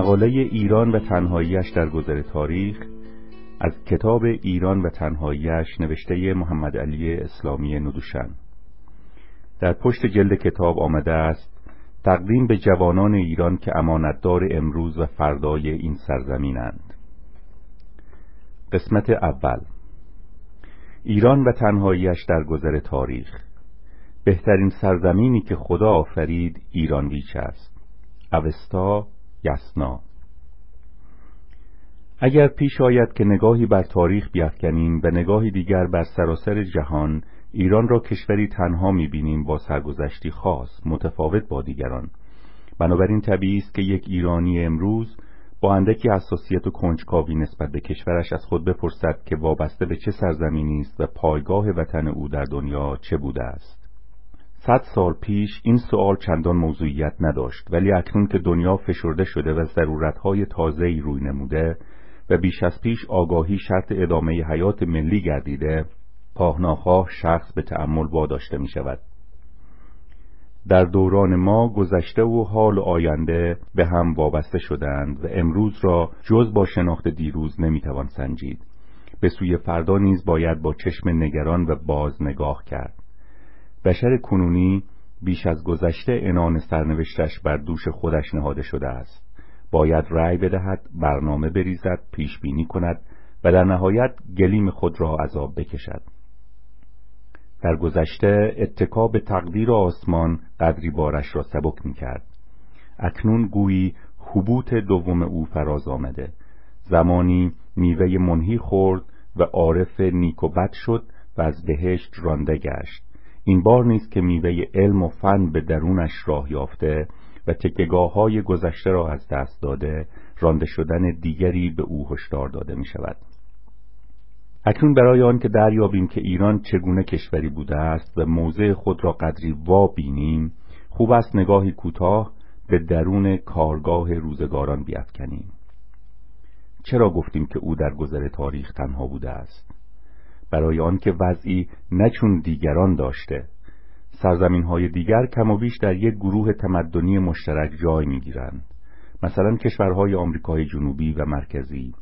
مقاله ایران و تنهاییش در گذر تاریخ از کتاب ایران و تنهاییش نوشته محمد علی اسلامی ندوشن در پشت جلد کتاب آمده است تقدیم به جوانان ایران که امانتدار امروز و فردای این سرزمینند. قسمت اول. ایران و تنهاییش در گذر تاریخ. بهترین سرزمینی که خدا آفرید ایران بیچ است. اوستا یسنا. اگر پیش آید که نگاهی بر تاریخ بیافکنیم و نگاهی دیگر بر سراسر جهان ایران را کشوری تنها می‌بینیم با سرگذشتی خاص متفاوت با دیگران. بنابراین طبیعی است که یک ایرانی امروز با اندکی حساسیت و کنجکاوی نسبت به کشورش از خود بپرسد که وابسته به چه سرزمینی است و پایگاه وطن او در دنیا چه بوده است. صد سال پیش این سؤال چندان موضوعیت نداشت ولی اکنون که دنیا فشرده شده و ضرورتهای تازه‌ای روی نموده و بیش از پیش آگاهی شرط ادامه حیات ملی گردیده خواه شخص به تأمل واداشته می شود در دوران ما گذشته و حال آینده به هم وابسته شدند و امروز را جز با شناخت دیروز نمی‌توان سنجید. به سوی فردا نیز باید با چشم نگران و باز نگاه کرد. بشر کنونی بیش از گذشته انان سرنوشتش بر دوش خودش نهاده شده است. باید رأی بدهد برنامه بریزد پیش بینی کند و در نهایت گلیم خود را عذاب بکشد. در گذشته اتکا به تقدیر آسمان قدری بارش را سبک می کرد. اکنون گویی حبوط دوم او فراز آمده. زمانی میوه منهی خورد و عارف نیک و بد شد و از بهشت رانده گشت. این بار نیست که میوه علم و فن به درونش راه یافته و تکگاه های گذشته را از دست داده رانده شدن دیگری به او هشدار داده می شود اکنون برای آن که دریابیم که ایران چگونه کشوری بوده است و موضع خود را قدری وا بینیم خوب است نگاهی کوتاه به درون کارگاه روزگاران بیافکنیم. چرا گفتیم که او در گذر تاریخ تنها بوده است؟ برای آنکه وضعی نچون دیگران داشته. سرزمین های دیگر کم و بیش در یک گروه تمدنی مشترک جای می‌گیرند. مثلا کشورهای آمریکای جنوبی و مرکزی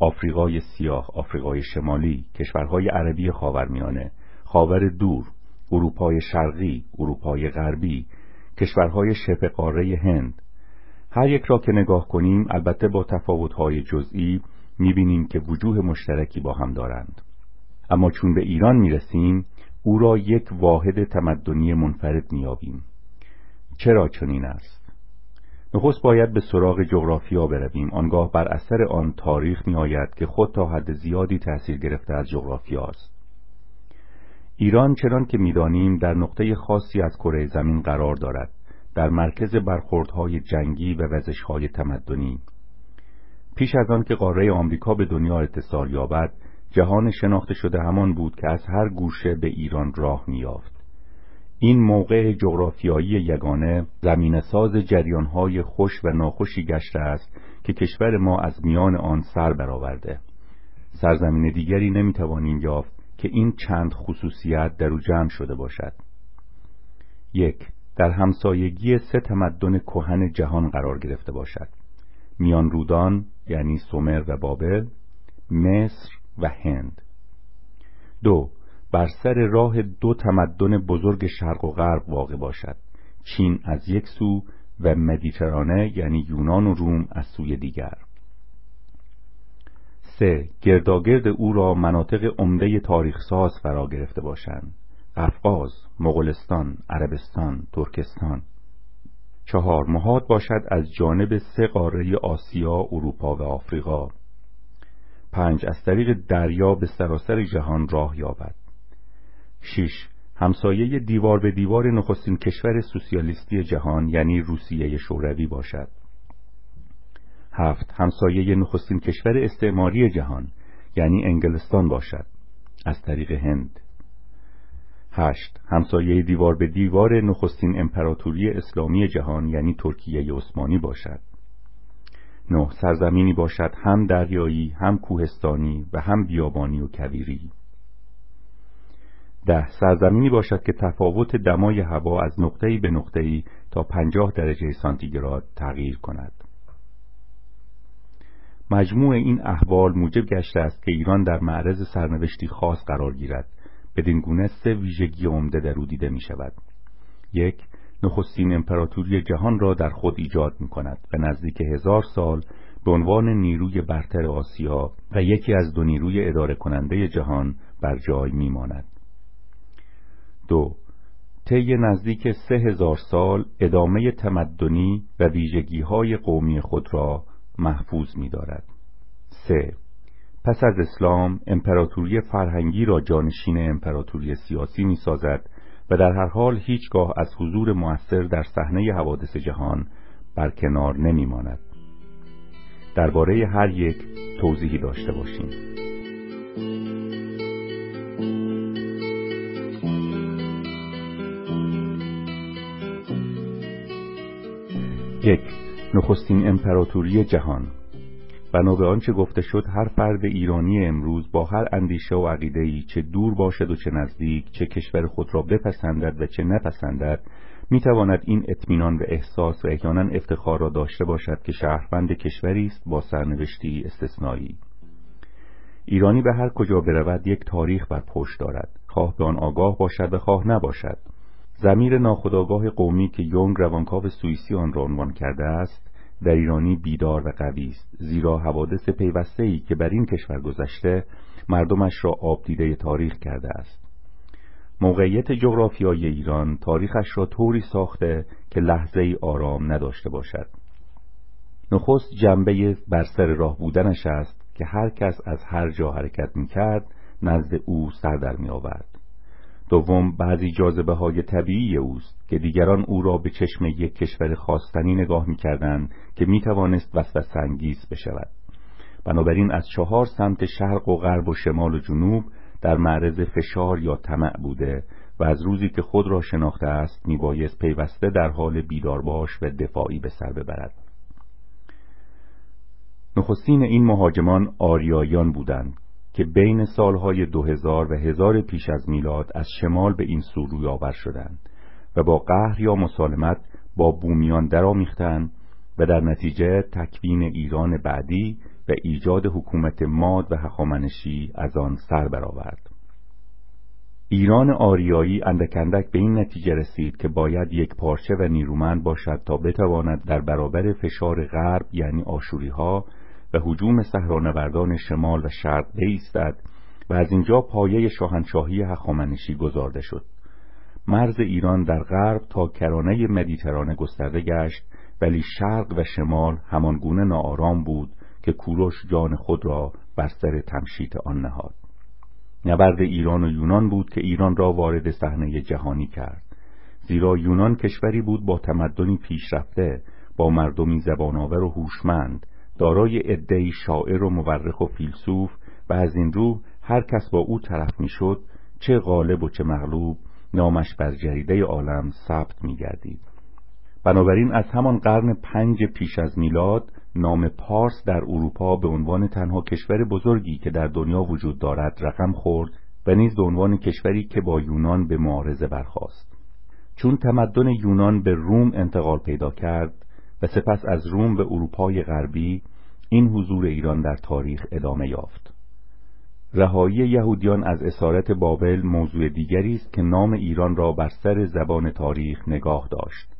آفریقای سیاه، آفریقای شمالی، کشورهای عربی خاورمیانه، خاور دور، اروپای شرقی، اروپای غربی، کشورهای شبه قاره هند. هر یک را که نگاه کنیم البته با تفاوتهای جزئی می‌بینیم که وجوه مشترکی با هم دارند. اما چون به ایران می‌رسیم او را یک واحد تمدنی منفرد میابیم چرا چنین است؟ نخست باید به سراغ جغرافیا برویم. آنگاه بر اثر آن تاریخ می آید که خود تا حد زیادی تأثیر گرفته از جغرافیا است. ایران چنان که می‌دانیم در نقطه خاصی از کره زمین قرار دارد. در مرکز برخوردهای جنگی و وزشهای تمدنی. پیش از آن که قاره آمریکا به دنیا اتصال یابد جهان شناخته شده همان بود که از هر گوشه به ایران راه میافت این موقع جغرافیایی یگانه زمین ساز جریانهای خوش و ناخوشی گشته است که کشور ما از میان آن سر برآورده. سرزمین دیگری نمی‌توانیم یافت که این چند خصوصیت در او جمع شده باشد. یک در همسایگی سه تمدن کهن جهان قرار گرفته باشد. میان رودان یعنی سومر و بابل مصر و هند. دو بر سر راه دو تمدن بزرگ شرق و غرب واقع باشد. چین از یک سو و مدیترانه یعنی یونان و روم از سوی دیگر. سه گرداگرد او را مناطق عمده تاریخساز فرا گرفته باشند. قفقاز، مغولستان، عربستان، ترکستان. چهار مهاد باشد از جانب سه قاره آسیا، اروپا و آفریقا. پنج از طریق دریا به سراسر جهان راه یابد 6. همسایه دیوار به دیوار نخستین کشور سوسیالیستی جهان یعنی روسیه شوروی باشد. 7. همسایه نخستین کشور استعماری جهان یعنی انگلستان باشد از طریق هند. 8. همسایه دیوار به دیوار نخستین امپراتوری اسلامی جهان یعنی ترکیه عثمانی باشد. 9. سرزمینی باشد هم دریایی، هم کوهستانی و هم بیابانی و کویری. ده سرزمینی باشد که تفاوت دمای هوا از نقطه‌ای به نقطه‌ای تا پنجاه درجه سانتیگراد تغییر کند مجموع این احوال موجب گشته است که ایران در معرض سرنوشتی خاص قرار گیرد بدین گونه سه ویژگی عمده در او دیده می شود یک نخستین امپراتوری جهان را در خود ایجاد می کند و نزدیک هزار سال به عنوان نیروی برتر آسیا و یکی از دو نیروی اداره کننده جهان بر جای می ماند. دو طی نزدیک سه هزار سال ادامه تمدنی و ویژگی های قومی خود را محفوظ می دارد. سه پس از اسلام امپراتوری فرهنگی را جانشین امپراتوری سیاسی می سازد و در هر حال هیچگاه از حضور موثر در صحنه حوادث جهان برکنار نمی ماند. درباره هر یک توضیحی داشته باشیم. یک نخستین امپراتوری جهان بنا به آنچه گفته شد هر فرد ایرانی امروز با هر اندیشه و عقیده‌ای چه دور باشد و چه نزدیک چه کشور خود را بپسندد و چه نپسندد می‌تواند این اطمینان و احساس و احیانا افتخار را داشته باشد که شهروند کشوری است با سرنوشتی استثنایی. ایرانی به هر کجا برود یک تاریخ بر پشت دارد. خواه به آن آگاه باشد و خواه نباشد. زمیر ناخودآگاه قومی که یونگ روانکاو سوئیسی آن را عنوان کرده است در ایرانی بیدار و قوی است زیرا حوادث پیوسته ای که بر این کشور گذشته مردمش را آب دیده تاریخ کرده است. موقعیت جغرافیایی ایران تاریخش را طوری ساخته که لحظه ای آرام نداشته باشد. نخست جنبه بر سر راه بودنش است که هر کس از هر جا حرکت می کرد نزد او سر در می آورد دوم بعضی جاذبه های طبیعی اوست که دیگران او را به چشم یک کشور خواستنی نگاه می‌کردند که می‌توانست وسوسه انگیز بشود. بنابراین از چهار سمت شرق و غرب و شمال و جنوب در معرض فشار یا طمع بوده و از روزی که خود را شناخته است میبایست پیوسته در حال بیدار باش و دفاعی به سر ببرد. نخستین این مهاجمان آریایان بودند. که بین سالهای دو هزار و هزار پیش از میلاد از شمال به این سو روی آور شدند و با قهر یا مسالمت با بومیان درآمیختند و در نتیجه تکوین ایران بعدی و ایجاد حکومت ماد و هخامنشی از آن سر برآورد. ایران آریایی اندکندک به این نتیجه رسید که باید یک پارچه و نیرومند باشد تا بتواند در برابر فشار غرب یعنی آشوری ها و حجوم صحرانوردان شمال و شرق بایستد و از اینجا پایه شاهنشاهی هخامنشی گذارده شد. مرز ایران در غرب تا کرانه مدیترانه گسترده گشت ولی شرق و شمال همانگونه ناآرام بود که کوروش جان خود را بر سر تمشیت آن نهاد. نبرد ایران و یونان بود که ایران را وارد صحنه جهانی کرد. زیرا یونان کشوری بود با تمدنی پیشرفته با مردمی زبانآور و هوشمند دارای عدهای شاعر و مورخ و فیلسوف و از این رو هر کس با او طرف می‌شد چه غالب و چه مغلوب نامش بر جریده عالم ثبت می گردید. بنابراین از همان قرن پنج پیش از میلاد نام پارس در اروپا به عنوان تنها کشور بزرگی که در دنیا وجود دارد رقم خورد و نیز به عنوان کشوری که با یونان به معارضه برخاست چون تمدن یونان به روم انتقال پیدا کرد و سپس از روم به اروپای غربی این حضور ایران در تاریخ ادامه یافت. رهایی یهودیان از اسارت بابل موضوع دیگری است که نام ایران را بر سر زبان تاریخ نگاه داشت.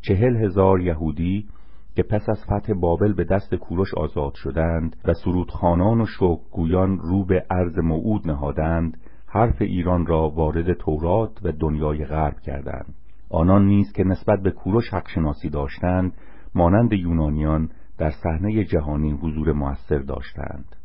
چهل هزار یهودی که پس از فتح بابل به دست کوروش آزاد شدند و سرودخانان و شوکگویان رو به عرض موعود نهادند حرف ایران را وارد تورات و دنیای غرب کردند. آنان نیز که نسبت به کوروش حق شناسی داشتند مانند یونانیان در صحنه جهانی حضور موثر داشتند.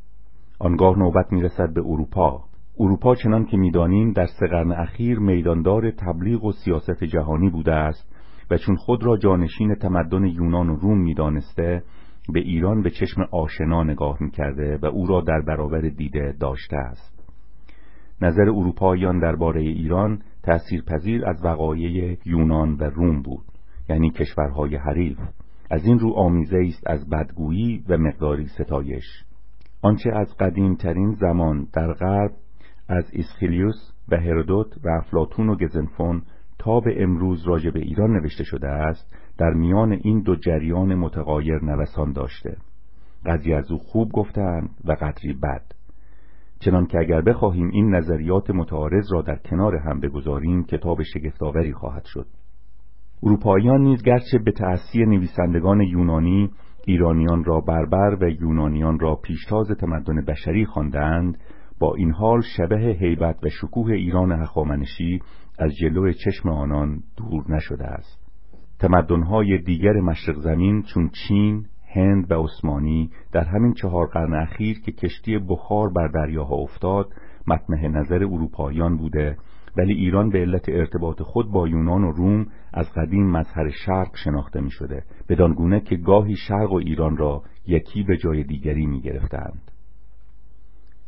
آنگاه نوبت می‌رسد به اروپا. اروپا چنان که می‌دانیم در سه قرن اخیر میداندار تبلیغ و سیاست جهانی بوده است و چون خود را جانشین تمدن یونان و روم می‌دانسته به ایران به چشم آشنا نگاه می‌کرده و او را در برابر دیده داشته است. نظر اروپاییان درباره ایران تأثیرپذیر از وقایع یونان و روم بود یعنی کشورهای حریف. از این رو آمیزه است از بدگویی و مقداری ستایش. آنچه از قدیم ترین زمان در غرب از ایسخیلیوس و هرودوت و افلاتون و گزنفون تا به امروز راجع به ایران نوشته شده است در میان این دو جریان متغایر نوسان داشته. قدری از او خوب گفتند و قدری بد. چنان که اگر بخواهیم این نظریات متعارض را در کنار هم بگذاریم کتاب شگفتآوری خواهد شد. اروپاییان نیز گرچه به تأثیر نویسندگان یونانی ایرانیان را بربر و یونانیان را پیشتاز تمدن بشری خواندند با این حال شبه هیبت و شکوه ایران هخامنشی از جلو چشم آنان دور نشده است. تمدنهای دیگر مشرق زمین چون چین، هند و عثمانی در همین چهار قرن اخیر که کشتی بخار بر دریاها افتاد مطمح نظر اروپاییان بوده ولی ایران به علت ارتباط خود با یونان و روم از قدیم مظهر شرق شناخته می شده بدان گونه که گاهی شرق و ایران را یکی به جای دیگری می گرفتند.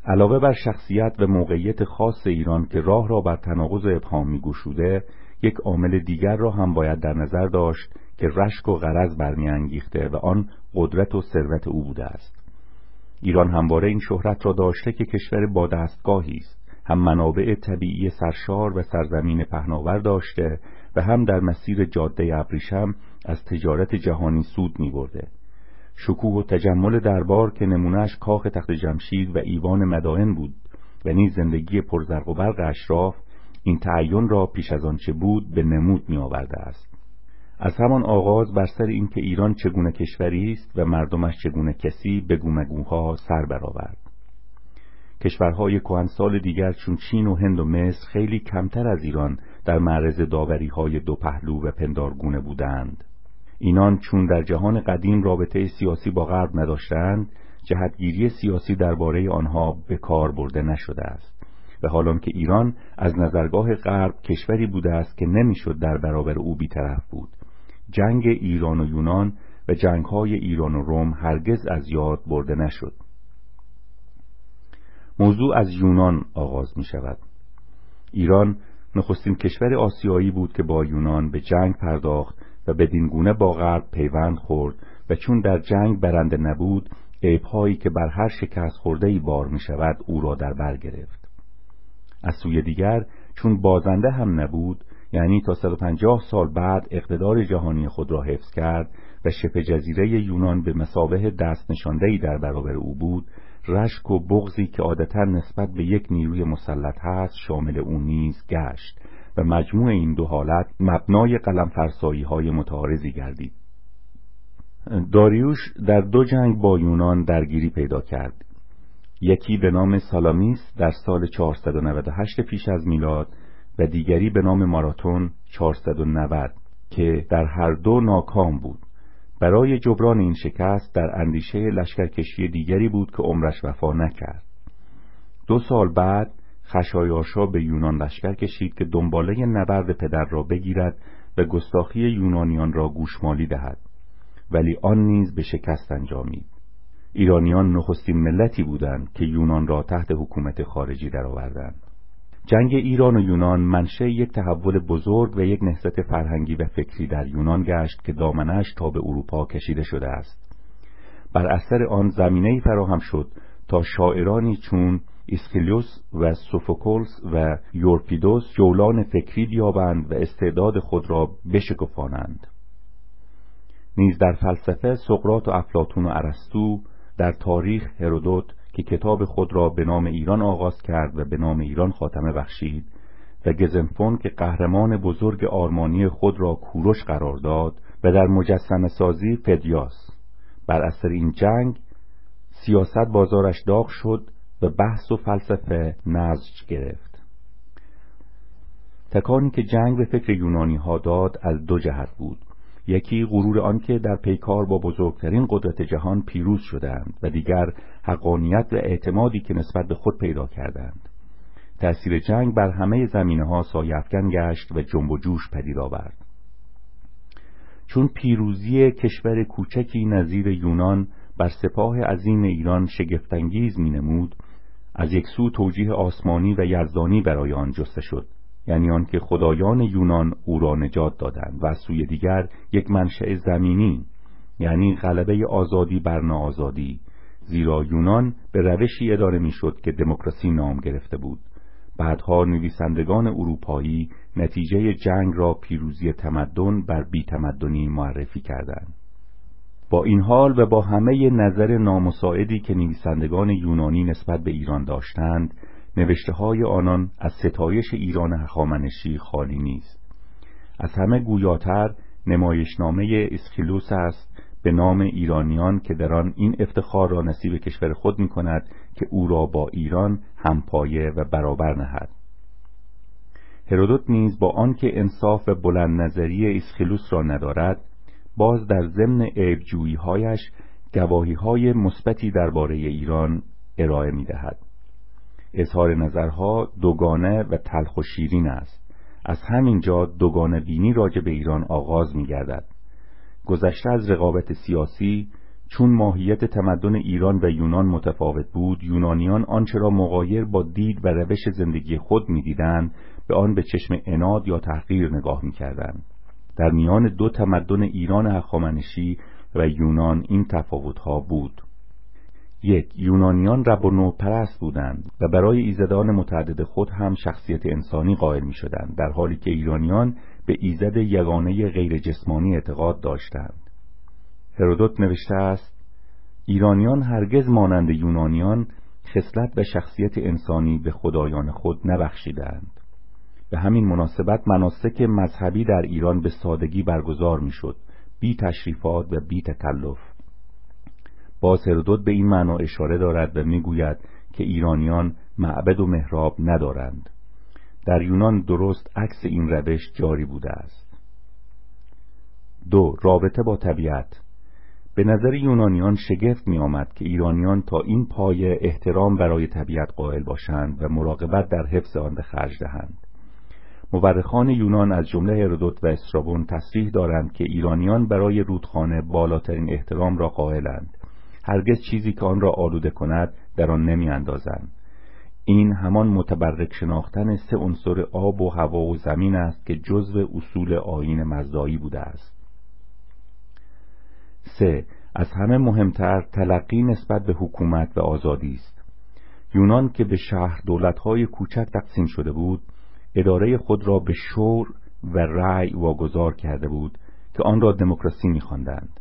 علاوه بر شخصیت و موقعیت خاص ایران که راه را بر تناقض ابهام می گشوده یک عامل دیگر را هم باید در نظر داشت که رشک و غرض برمیانگیخته و آن قدرت و ثروت او بوده است ایران همواره این شهرت را داشته که کشور با دستگاهی است هم منابع طبیعی سرشار و سرزمین پهناور داشته و هم در مسیر جاده ابریشم از تجارت جهانی سود می برده. شکوه و تجمل دربار که نمونهش کاخ تخت جمشید و ایوان مدائن بود و نیز زندگی پرزرق و برق اشراف این تعین را پیش از آنچه بود به نمود می آورده است از همان آغاز بر سر اینکه ایران چگونه کشوری است و مردمش چگونه کسی به گومگوها سر برآورد کشورهای کهنسال دیگر چون چین و هند و مصر خیلی کمتر از ایران در معرض داوری های دو پهلو و پندارگونه بودند. اینان چون در جهان قدیم رابطه سیاسی با غرب نداشتند جهتگیری سیاسی درباره آنها به کار برده نشده است. و حالان که ایران از نظرگاه غرب کشوری بوده است که نمی‌شد در برابر او بیطرف بود. جنگ ایران و یونان و جنگهای ایران و روم هرگز از یاد برده نشد. موضوع از یونان آغاز می شود ایران نخستین کشور آسیایی بود که با یونان به جنگ پرداخت و بدین گونه با غرب پیوند خورد و چون در جنگ برنده نبود عیبهایی که بر هر شکست خورده ای بار می شود او را در بر گرفت. از سوی دیگر چون بازنده هم نبود یعنی تا 150 سال بعد اقتدار جهانی خود را حفظ کرد و شبه جزیره یونان به مسابه دست ای در برابر او بود رشک و بغزی که عادتا نسبت به یک نیروی مسلط هست شامل او نیز گشت و مجموع این دو حالت مبنای قلم فرسایی های متعارضی گردید. داریوش در دو جنگ با یونان درگیری پیدا کرد. یکی به نام سالامیس در سال 498 پیش از میلاد و دیگری به نام ماراتون 490 که در هر دو ناکام بود. برای جبران این شکست در اندیشه لشکرکشی دیگری بود که عمرش وفا نکرد. دو سال بعد خشایارشا به یونان لشکر کشید که دنباله نبرد پدر را بگیرد و گستاخی یونانیان را گوشمالی دهد ولی آن نیز به شکست انجامید. ایرانیان نخستین ملتی بودند که یونان را تحت حکومت خارجی درآوردند. جنگ ایران و یونان منشه یک تحول بزرگ و یک نهضت فرهنگی و فکری در یونان گشت که دامنش تا به اروپا کشیده شده است. بر اثر آن زمینه فراهم شد تا شاعرانی چون ایسکلیوس و سوفوکلس و یورپیدوس جولان فکری بیابند و استعداد خود را بشکفانند. نیز در فلسفه سقراط و افلاطون و ارسطو در تاریخ هرودوت که کتاب خود را به نام ایران آغاز کرد و به نام ایران خاتمه بخشید و گزنفون که قهرمان بزرگ آرمانی خود را کوروش قرار داد و در مجسم سازی فدیاس. بر اثر این جنگ سیاست بازارش داغ شد و بحث و فلسفه نزج گرفت. تکانی که جنگ به فکر یونانی ها داد از دو جهت بود. یکی غرور آنکه در پیکار با بزرگترین قدرت جهان پیروز شدند و دیگر حقانیت و اعتمادی که نسبت به خود پیدا کردند. تأثیر جنگ بر همه زمینه ها سایفکن گشت و جنب و جوش پدید آورد. چون پیروزی کشور کوچکی نظیر یونان بر سپاه عظیم ایران شگفتانگیز مینمود از یک سو توجیه آسمانی و یزدانی برای آن جسته شد. یعنی آنکه خدایان یونان او را نجات دادند و سوی دیگر یک منشأ زمینی یعنی غلبه آزادی بر ناآزادی زیرا یونان به روشی اداره می‌شد که دموکراسی نام گرفته بود. بعدها نویسندگان اروپایی نتیجه جنگ را پیروزی تمدن بر بیتمدنی معرفی کردند. با این حال و با همه نظر نامساعدی که نویسندگان یونانی نسبت به ایران داشتند نوشته های آنان از ستایش ایران هخامنشی خالی نیست از همه گویاتر نمایشنامه اسخیلوس است به نام ایرانیان که در آن این افتخار را نصیب کشور خود می کند که او را با ایران همپایه و برابر نهد هرودوت نیز با آنکه انصاف و بلند نظری اسخیلوس را ندارد باز در ضمن عیبجوییهایش گواهیهای مثبتی درباره ایران ارائه می دهد. اظهار نظرها دوگانه و تلخ و شیرین است. از همین جا دوگانه بینی راجع به ایران آغاز می گردد گذشته از رقابت سیاسی چون ماهیت تمدن ایران و یونان متفاوت بود یونانیان آنچه را مغایر با دید و روش زندگی خود می‌دیدند به آن به چشم اناد یا تحقیر نگاه می‌کردند. در میان دو تمدن ایران هخامنشی و یونان این تفاوتها بود. یک یونانیان رب و نوع پرست بودند و برای ایزدان متعدد خود هم شخصیت انسانی قائل می شدند در حالی که ایرانیان به ایزد یگانه غیر جسمانی اعتقاد داشتند. هرودوت نوشته است ایرانیان هرگز مانند یونانیان خصلت و شخصیت انسانی به خدایان خود نبخشیدند. به همین مناسبت مناسک مذهبی در ایران به سادگی برگزار می‌شد بی تشریفات و بی تکلف. باز هرودوت به این معنا اشاره دارد و می‌گوید که ایرانیان معبد و محراب ندارند. در یونان درست عکس این روش جاری بوده است. دو رابطه با طبیعت. به نظر یونانیان شگفت می آمد که ایرانیان تا این پای احترام برای طبیعت قائل باشند و مراقبت در حفظ آن به خرج دهند. مورخان یونان از جمله هرودوت و استرابون تصریح دارند که ایرانیان برای رودخانه بالاترین احترام را قائلند. هرگز چیزی که آن را آلوده کند در آن نمی اندازند. این همان متبرک شناختن سه عنصر آب و هوا و زمین است که جزو اصول آین مزدایی بوده است. سه از همه مهمتر تلقی نسبت به حکومت و آزادی است. یونان که به شهر دولتهای کوچک تقسیم شده بود اداره خود را به شور و رأی واگذار کرده بود که آن را دموکراسی می‌خواندند.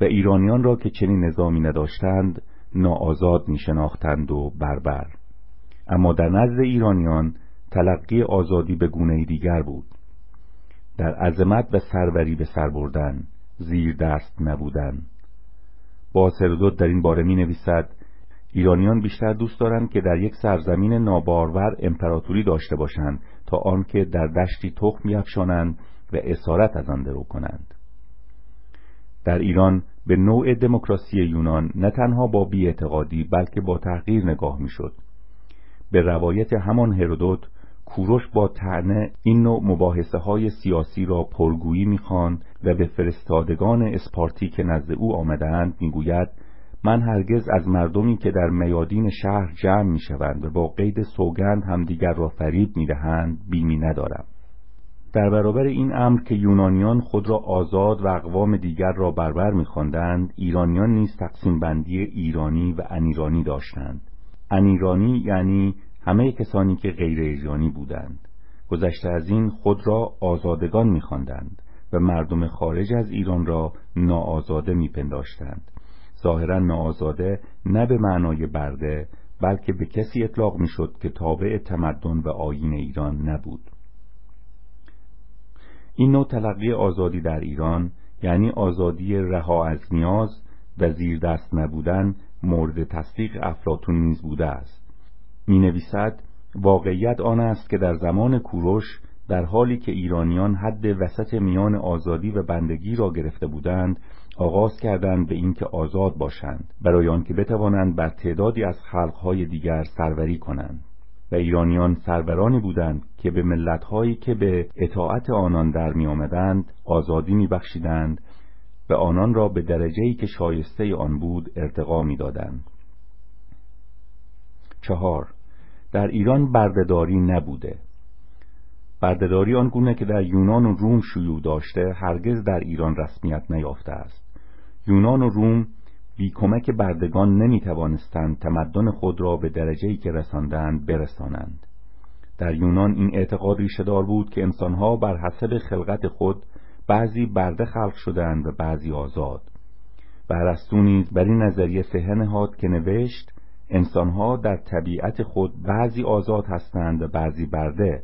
و ایرانیان را که چنین نظامی نداشتند ناآزاد میشناختند و بربر. اما در نزد ایرانیان تلقی آزادی به گونه دیگر بود. در عظمت و سروری به سر بردن زیر دست نبودن. با سردود در این باره می نویسد ایرانیان بیشتر دوست دارند که در یک سرزمین نابارور امپراتوری داشته باشند تا آنکه در دشتی تخم میافشانند و اسارت از آن درو کنند. در ایران به نوع دموکراسی یونان نه تنها با بیاعتقادی بلکه با تحقیر نگاه می‌شد. به روایت همان هرودوت کوروش با تعنه این نوع مباحثه های سیاسی را پرگویی می‌خواند و به فرستادگان اسپارتی که نزد او آمدهاند می‌گوید من هرگز از مردمی که در میادین شهر جمع می‌شوند و با قید سوگند همدیگر را فریب می‌دهند بیمی ندارم. در برابر این امر که یونانیان خود را آزاد و اقوام دیگر را بربر میخواندند ایرانیان نیز تقسیم بندی ایرانی و انیرانی داشتند. انیرانی یعنی همه کسانی که غیر ایرانی بودند. گذشته از این خود را آزادگان میخواندند و مردم خارج از ایران را ناآزاده میپنداشتند. ظاهرا ناآزاده نه به معنای برده بلکه به کسی اطلاق می‌شد که تابع تمدن و آیین ایران نبود. این نوع تلقی آزادی در ایران یعنی آزادی رها از نیاز و زیر دست نبودن مورد تصدیق افلاتون نیز بوده است. می نویسد واقعیت آن است که در زمان کوروش در حالی که ایرانیان حد وسط میان آزادی و بندگی را گرفته بودند آغاز کردند به اینکه آزاد باشند برای آنکه بتوانند بر تعدادی از خلقهای دیگر سروری کنند. ایرانیان سرورانی بودند که به ملتهایی که به اطاعت آنان در می آمدند آزادی می بخشیدند و آنان را به درجه‌ای که شایسته آن بود ارتقا می دادند. چهار. در ایران بردهداری نبوده. بردهداری آنگونه که در یونان و روم شیوع داشته هرگز در ایران رسمیت نیافته است. یونان و روم بی کمک بردگان نمی توانستند تمدن خود را به درجه‌ای که رساندند برسانند. در یونان این اعتقاد ریشهدار بود که انسانها بر حسب خلقت خود بعضی برده خلق شدند و بعضی آزاد. و ارسطو نیز بر این نظریه صحه نهاد که نوشت انسانها در طبیعت خود بعضی آزاد هستند و بعضی برده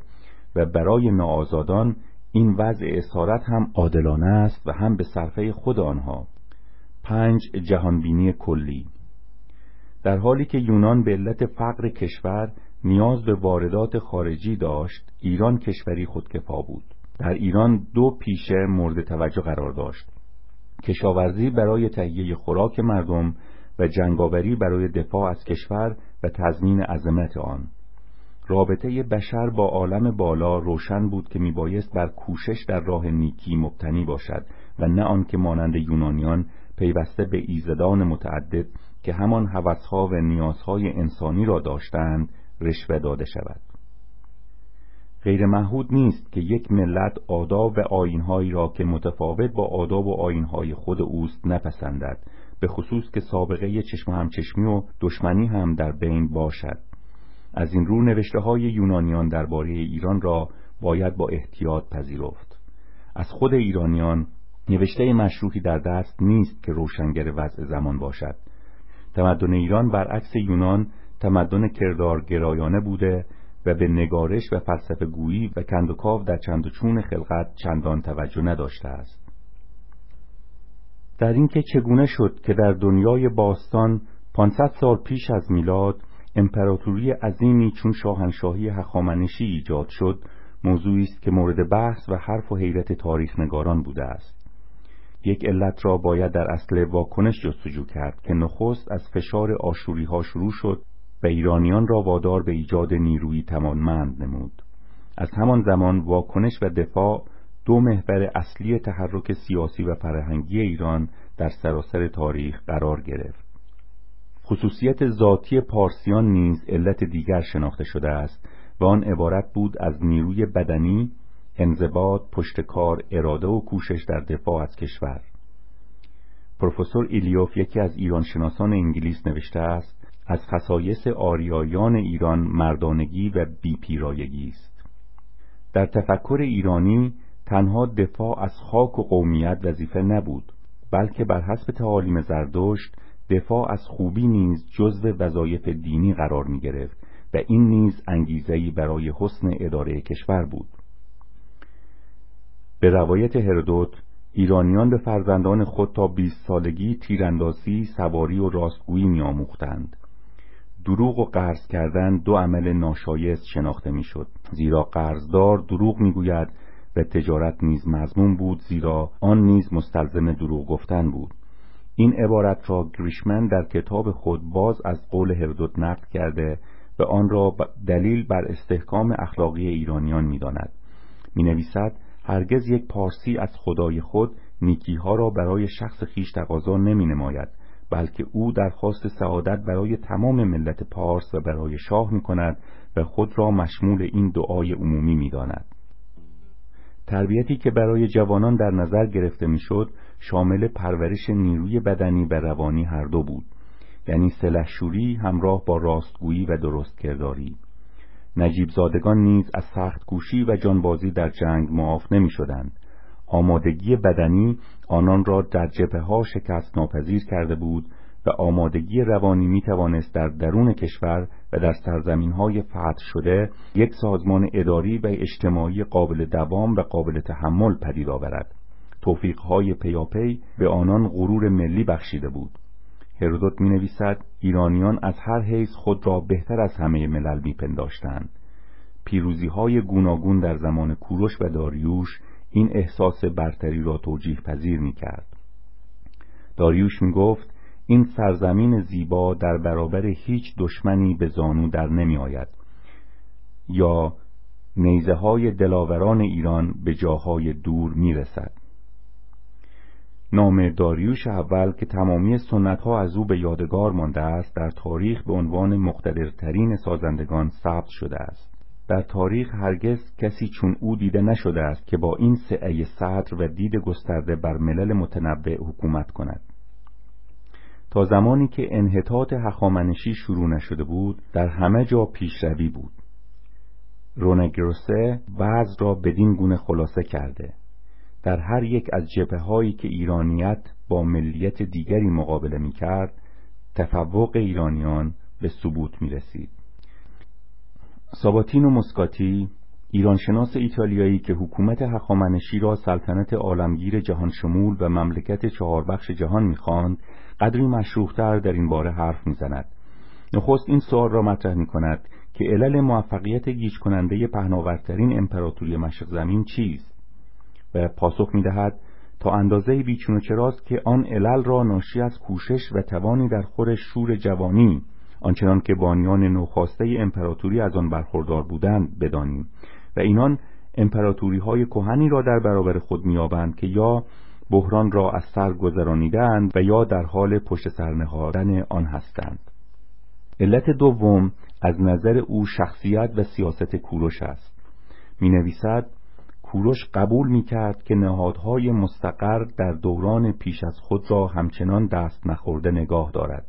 و برای ناآزادان این وضع اسارت هم عادلانه است و هم به صرفه خود آنها. پنج جهانبینی کلی. در حالی که یونان به علت فقر کشور نیاز به واردات خارجی داشت ایران کشوری خودکفا بود. در ایران دو پیشه مورد توجه قرار داشت. کشاورزی برای تهیه خوراک مردم و جنگاوری برای دفاع از کشور و تضمین عظمت آن. رابطه بشر با عالم بالا روشن بود که میبایست بر کوشش در راه نیکی مبتنی باشد و نه آنکه مانند یونانیان پیوسته به ایزدان متعدد که همان هوسها و نیازهای انسانی را داشتند رشوه داده شود. غیر محود نیست که یک ملت آداب و آینهایی را که متفاوت با آداب و آینهای خود اوست نپسندد به خصوص که سابقه چشم همچشمی و دشمنی هم در بین باشد. از این رو نوشته های یونانیان درباره ایران را باید با احتیاط پذیرفت. از خود ایرانیان نوشته مشروحی در دست نیست که روشنگر وضع زمان باشد. تمدن ایران برعکس یونان تمدن کردار گرایانه بوده و به نگارش و فلسفه گویی و کندوکاو در چند و چون خلقت چندان توجه نداشته است. در اینکه چگونه شد که در دنیای باستان 500 سال پیش از میلاد امپراتوری عظیمی چون شاهنشاهی هخامنشی ایجاد شد موضوعی است که مورد بحث و حرف و حیرت تاریخ نگاران بوده است. یک علت را باید در اصل واکنش جستجو کرد که نخست از فشار آشوری ها شروع شد و ایرانیان را وادار به ایجاد نیروی تمانمند نمود. از همان زمان واکنش و دفاع دو محور اصلی تحرک سیاسی و فرهنگی ایران در سراسر تاریخ قرار گرفت. خصوصیت ذاتی پارسیان نیز علت دیگر شناخته شده است و آن عبارت بود از نیروی بدنی انضباط پشتکار اراده و کوشش در دفاع از کشور. پروفسور ایلیوف یکی از ایرانشناسان انگلیس نوشته است از خصایص آریایان ایران مردانگی و بیپیرایگی است. در تفکر ایرانی تنها دفاع از خاک و قومیت وظیفه نبود بلکه بر حسب تعالیم زردشت دفاع از خوبی نیز جزو وظایف دینی قرار می گرفت و این نیز انگیزهی برای حسن اداره کشور بود. به روایت هرودوت ایرانیان به فرزندان خود تا بیست سالگی تیراندازی سواری و راستگویی میآموختند. دروغ و قرض کردن دو عمل ناشایست شناخته می‌شد. زیرا قرضدار دروغ می‌گوید و تجارت نیز مضمون بود زیرا آن نیز مستلزم دروغ گفتن بود. این عبارت را گریشمن در کتاب خود باز از قول هرودوت نقل کرده و آن را دلیل بر استحکام اخلاقی ایرانیان می‌داند. می نویسد هرگز یک پارسی از خدای خود نیکیها را برای شخص خیش تقاضا نمی نماید بلکه او درخواست سعادت برای تمام ملت پارس و برای شاه می کند و خود را مشمول این دعای عمومی می داند. تربیتی که برای جوانان در نظر گرفته می‌شد شامل پرورش نیروی بدنی و روانی هر دو بود یعنی سلحشوری همراه با راستگویی و درست کرداری نجیب زادگان نیز از سخت کوشی و جانبازی در جنگ معاف نمی شدند آمادگی بدنی آنان را در جبه ها شکست ناپذیر کرده بود و آمادگی روانی می توانست در درون کشور و در سرزمین های فتح شده یک سازمان اداری و اجتماعی قابل دوام و قابل تحمل پدید آورد. توفیق های پیاپی به آنان غرور ملی بخشیده بود. هرودوت می نویسد ایرانیان از هر حیث خود را بهتر از همه ملل می پنداشتند پیروزی های گوناگون در زمان کوروش و داریوش این احساس برتری را توجیه پذیر می کرد داریوش می گفت این سرزمین زیبا در برابر هیچ دشمنی به زانو در نمی آید یا نیزه های دلاوران ایران به جاهای دور می رسد نام داریوش اول که تمامی سنت ها از او به یادگار مانده است در تاریخ به عنوان مقتدرترین سازندگان ثبت شده است. در تاریخ هرگز کسی چون او دیده نشده است که با این سعه صدر و دید گسترده بر ملل متنوع حکومت کند. تا زمانی که انحطاط هخامنشی شروع نشده بود در همه جا پیشروی بود. رونگروسه وضع را بدین گونه خلاصه کرده. در هر یک از جبه هایی که ایرانیت با ملیت دیگری مقابله می کرد تفوق ایرانیان به ثبوت می رسید ساباتینو مسکاتی ایرانشناس ایتالیایی که حکومت هخامنشی را سلطنت عالمگیر جهان شمول و مملکت چهار بخش جهان می‌خواند قدری مشروختر در این باره حرف می‌زند. نخست این سوال را مطرح می کند که علل موفقیت گیج کننده پهناورترین امپراتوری مشرق زمین چیست؟ و پاسخ می دهد تا اندازه بیچون و چراست که آن علل را ناشی از کوشش و توانی در خور شور جوانی آنچنان که بانیان نوخاسته امپراتوری از آن برخوردار بودند بدانیم. و اینان امپراتوری های کهنی را در برابر خود میابند که یا بحران را از سر گذرانیدند و یا در حال پشت سرنهادن آن هستند. علت دوم از نظر او شخصیت و سیاست کوروش است. می نویسد کوروش قبول می کرد که نهادهای مستقر در دوران پیش از خود را همچنان دست نخورده نگاه دارد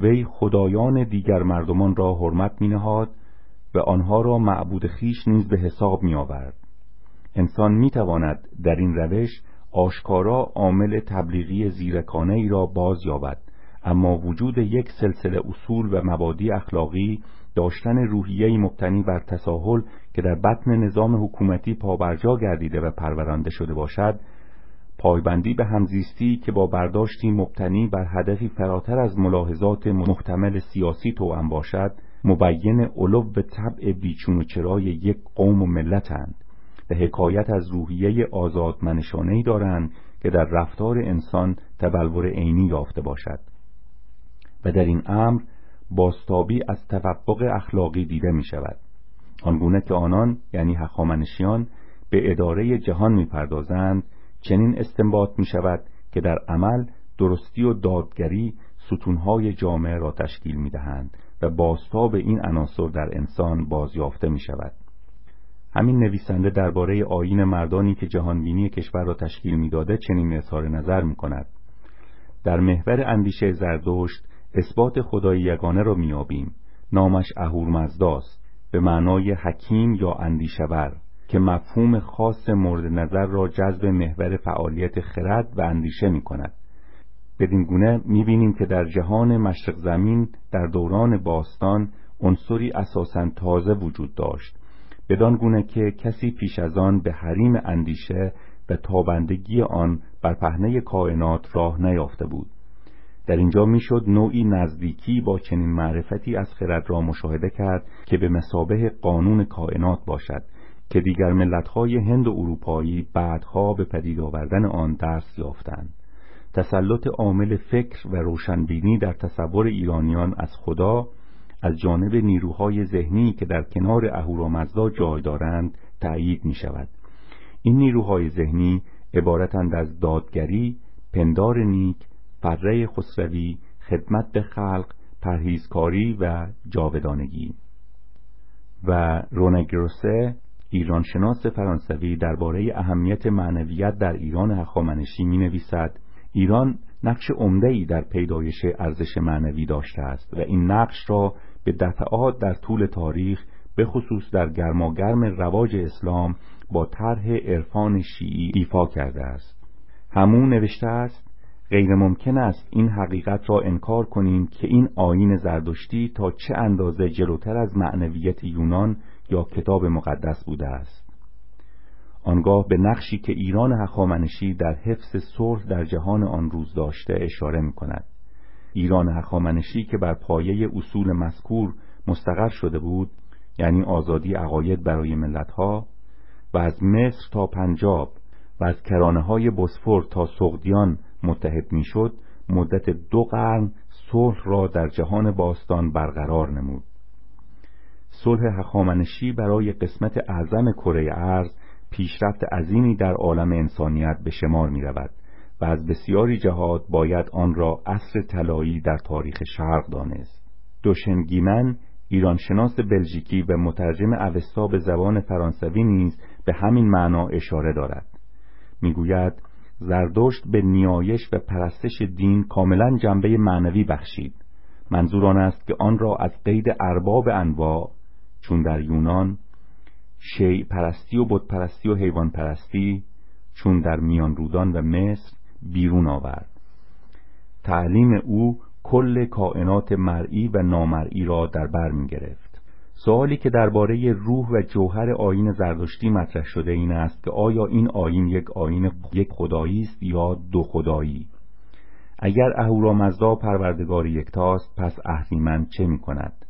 وی خدایان دیگر مردمان را حرمت می نهاد و آنها را معبود خیش نیز به حساب می آورد. انسان می تواند در این روش آشکارا عامل تبلیغی زیرکانه ای را باز یابد اما وجود یک سلسله اصول و مبادی اخلاقی داشتن روحیه مبتنی بر تساهل که در بطن نظام حکومتی پابرجا گردیده و پرورانده شده باشد پایبندی به همزیستی که با برداشتی مبتنی بر هدفی فراتر از ملاحظات محتمل سیاسی توأم باشد مبین علو به طبع بیچون و چرای یک قوم و ملتند. و حکایت از روحیه آزادمنشانهای دارند که در رفتار انسان تبلور عینی یافته باشد. و در این امر باستابی از توقق اخلاقی دیده می شود آنگونه که آنان یعنی هخامنشیان به اداره جهان می‌پردازند چنین استنباط می شود که در عمل درستی و دادگری ستونهای جامعه را تشکیل می دهند و باستاب این عناصر در انسان بازیافته می شود همین نویسنده درباره آین مردانی که جهانبینی کشور را تشکیل می‌داده چنین اظهار نظر می کند در محور اندیشه زردشت اثبات خدای یگانه را میابیم نامش اهورمزداست. به معنای حکیم یا اندیشور. که مفهوم خاص مورد نظر را جذب محور فعالیت خرد و اندیشه می کند بدین گونه می بینیم که در جهان مشرق زمین در دوران باستان عنصری اساسا تازه وجود داشت. بدان گونه که کسی پیش از آن به حریم اندیشه و تابندگی آن بر پهنه کائنات راه نیافته بود. در اینجا می‌شد نوعی نزدیکی با چنین معرفتی از خرد را مشاهده کرد که به مسابه قانون کائنات باشد که دیگر ملتهای هند و اروپایی بعدها به پدید آوردن آن دست یافتند. تسلط عامل فکر و روشنبینی در تصور ایرانیان از خدا از جانب نیروهای ذهنی که در کنار اهورامزدا جای دارند تأیید می شود این نیروهای ذهنی عبارتند از دادگری، پندار نیک، فره خسروی، خدمت به خلق، پرهیزکاری و جاودانگی. و رونگروسه ایرانشناس فرانسوی درباره اهمیت معنویت در ایران هخامنشی می نویسد ایران نقش ای در پیدایش ارزش معنوی داشته است و این نقش را به دفعات در طول تاریخ به خصوص در گرماگرم رواج اسلام با طرح عرفان شیعی ایفا کرده است. همون نوشته است غیر ممکن است این حقیقت را انکار کنیم که این آین زردشتی تا چه اندازه جلوتر از معنویت یونان یا کتاب مقدس بوده است. آنگاه به نقشی که ایران هخامنشی در حفظ صلح در جهان آن روز داشته اشاره می کند ایران هخامنشی که بر پایه اصول مذکور مستقر شده بود یعنی آزادی عقاید برای ملتها و از مصر تا پنجاب و از کرانه های تا سغدیان متحد می‌شد مدت دو قرن صلح را در جهان باستان برقرار نمود. صلح هخامنشی برای قسمت اعظم کره ارز پیشرفت عظیمی در عالم انسانیت به شمار می رود و از بسیاری جهات باید آن را عصر طلایی در تاریخ شرق دانست. دوشنگیمن ایرانشناس بلژیکی و مترجم اوستا به زبان فرانسوی نیز به همین معنا اشاره دارد. می‌گوید زردشت به نیایش و پرستش دین کاملا جنبه معنوی بخشید. منظور آن است که آن را از قید ارباب انواع چون در یونان شیع پرستی و بت پرستی و حیوان پرستی چون در میان رودان و مصر بیرون آورد. تعلیم او کل کائنات مرئی و نامرئی را در بر می گرفت سوالی که درباره روح و جوهر آین زردشتی مطرح شده این است که آیا این آین یک آین یک خدایی است یا دو خدایی؟ اگر اهورامزدا پروردگار یکتاست پس اهریمن چه می کند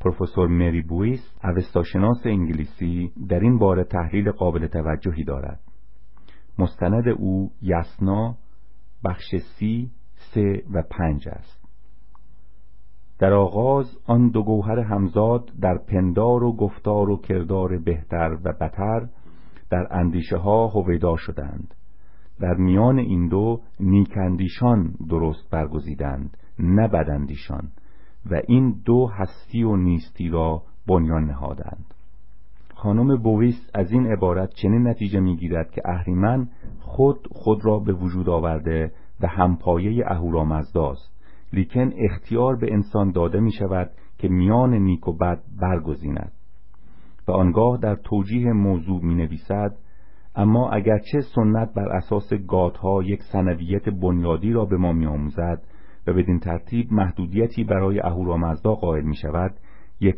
پروفسور مری بویس اوستاشناس انگلیسی در این باره تحلیل قابل توجهی دارد. مستند او یسنا بخش سی سه و پنج است. در آغاز آن دو گوهر همزاد در پندار و گفتار و کردار بهتر و بتر در اندیشه ها هویدا شدند. در میان این دو نیکندیشان درست برگزیدند نه بداندیشان و این دو هستی و نیستی را بنیان نهادند. خانم بویس از این عبارت چنین نتیجه می‌گیرد که اهریمن خود خود را به وجود آورده و همپایه اهورامزداست لیکن اختیار به انسان داده می شود که میان نیک و بد برگزیند و آنگاه در توجیه موضوع می نویسد اما اگرچه سنت بر اساس گاتها یک سنویت بنیادی را به ما می آموزد و بدین ترتیب محدودیتی برای اهورامزدا قائل می شود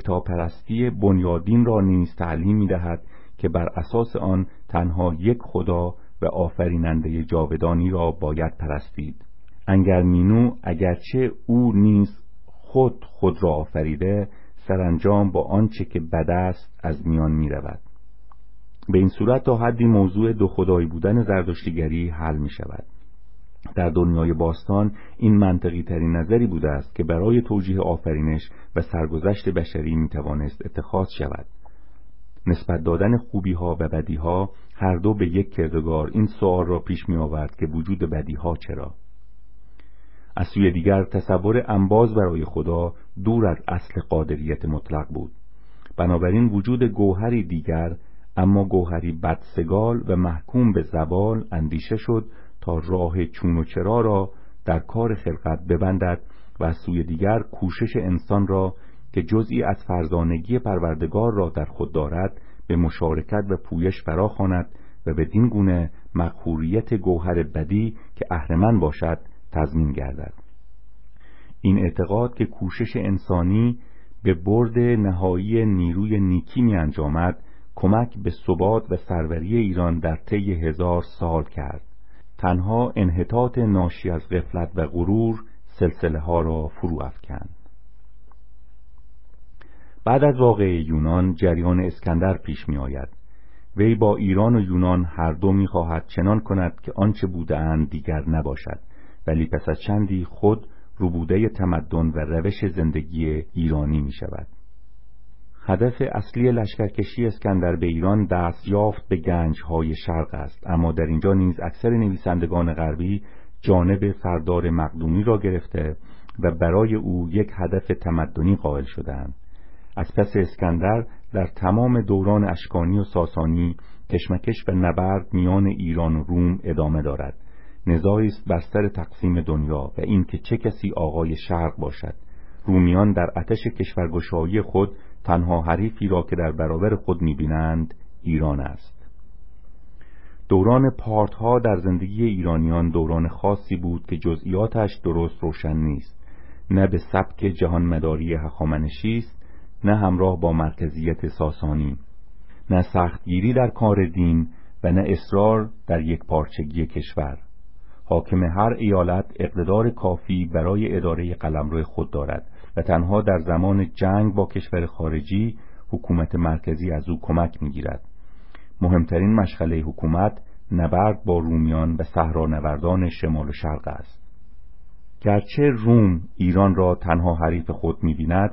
تا پرستی بنیادین را نیز تعلیم می دهد که بر اساس آن تنها یک خدا و آفریننده جاودانی را باید پرستید. انگرمینو اگرچه او نیز خود خود را آفریده سرانجام با آنچه که بد است از میان می رود به این صورت تا حدی موضوع دو خدایی بودن زردشتیگری حل می شود در دنیای باستان این منطقی ترین نظری بوده است که برای توجیه آفرینش و سرگذشت بشری می توانست اتخاذ شود. نسبت دادن خوبی ها و بدی ها هر دو به یک کردگار این سوال را پیش می آورد که وجود بدی ها چرا؟ از سوی دیگر تصور انباز برای خدا دور از اصل قادریت مطلق بود. بنابراین وجود گوهری دیگر اما گوهری بدسگال و محکوم به زوال اندیشه شد تا راه چون و چرا را در کار خلقت ببندد و از سوی دیگر کوشش انسان را که جزئی از فرزانگی پروردگار را در خود دارد به مشارکت و پویش فراخواند و به دین گونه مقهوریت گوهر بدی که اهرمن باشد تضمین گردد. این اعتقاد که کوشش انسانی به برد نهایی نیروی نیکی می انجامد کمک به ثبات و سروری ایران در طی هزار سال کرد. تنها انحطاط ناشی از غفلت و غرور سلسله ها را فرو افکند. بعد از واقعه یونان جریان اسکندر پیش می آید. وی با ایران و یونان هر دو می خواهد چنان کند که آنچه بودهاند دیگر نباشد. ولی پس از چندی خود روبوده تمدن و روش زندگی ایرانی می شود هدف اصلی لشکرکشی اسکندر به ایران دستیافت به گنجهای شرق است اما در اینجا نیز اکثر نویسندگان غربی جانب سردار مقدونی را گرفته و برای او یک هدف تمدنی قائل شدند از پس اسکندر در تمام دوران اشکانی و ساسانی کشمکش و نبرد میان ایران و روم ادامه دارد. نزاعی است بر سر تقسیم دنیا و اینکه چه کسی آقای شرق باشد. رومیان در آتش کشورگشایی خود تنها حریفی را که در برابر خود می‌بینند ایران است. دوران پارتها در زندگی ایرانیان دوران خاصی بود که جزئیاتش درست روشن نیست. نه به سبک جهان مداری هخامنشی است نه همراه با مرکزیت ساسانی. نه سختگیری در کار دین و نه اصرار در یک پارچگی کشور. حاکم هر ایالت اقتدار کافی برای اداره قلمرو خود دارد و تنها در زمان جنگ با کشور خارجی حکومت مرکزی از او کمک می‌گیرد. مهمترین مشغله حکومت نبرد با رومیان و صحرانوردان شمال و شرق است. گرچه روم ایران را تنها حریف خود می‌بیند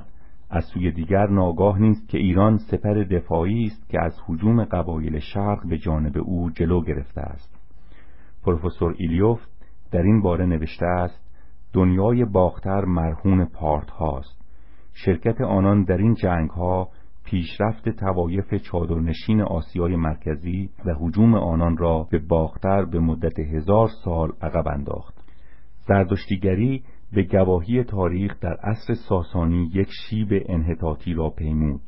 از سوی دیگر ناگاه نیست که ایران سپر دفاعی است که از حجوم قبایل شرق به جانب او جلو گرفته است. پروفسور ایلیوف در این باره نوشته است دنیای باختر مرهون پارت هاست. شرکت آنان در این جنگ ها پیشرفت توایف چادرنشین آسیای مرکزی و حجوم آنان را به باختر به مدت هزار سال عقب انداخت. زردشتیگری به گواهی تاریخ در عصر ساسانی یک شیب انحطاطی را پیمود.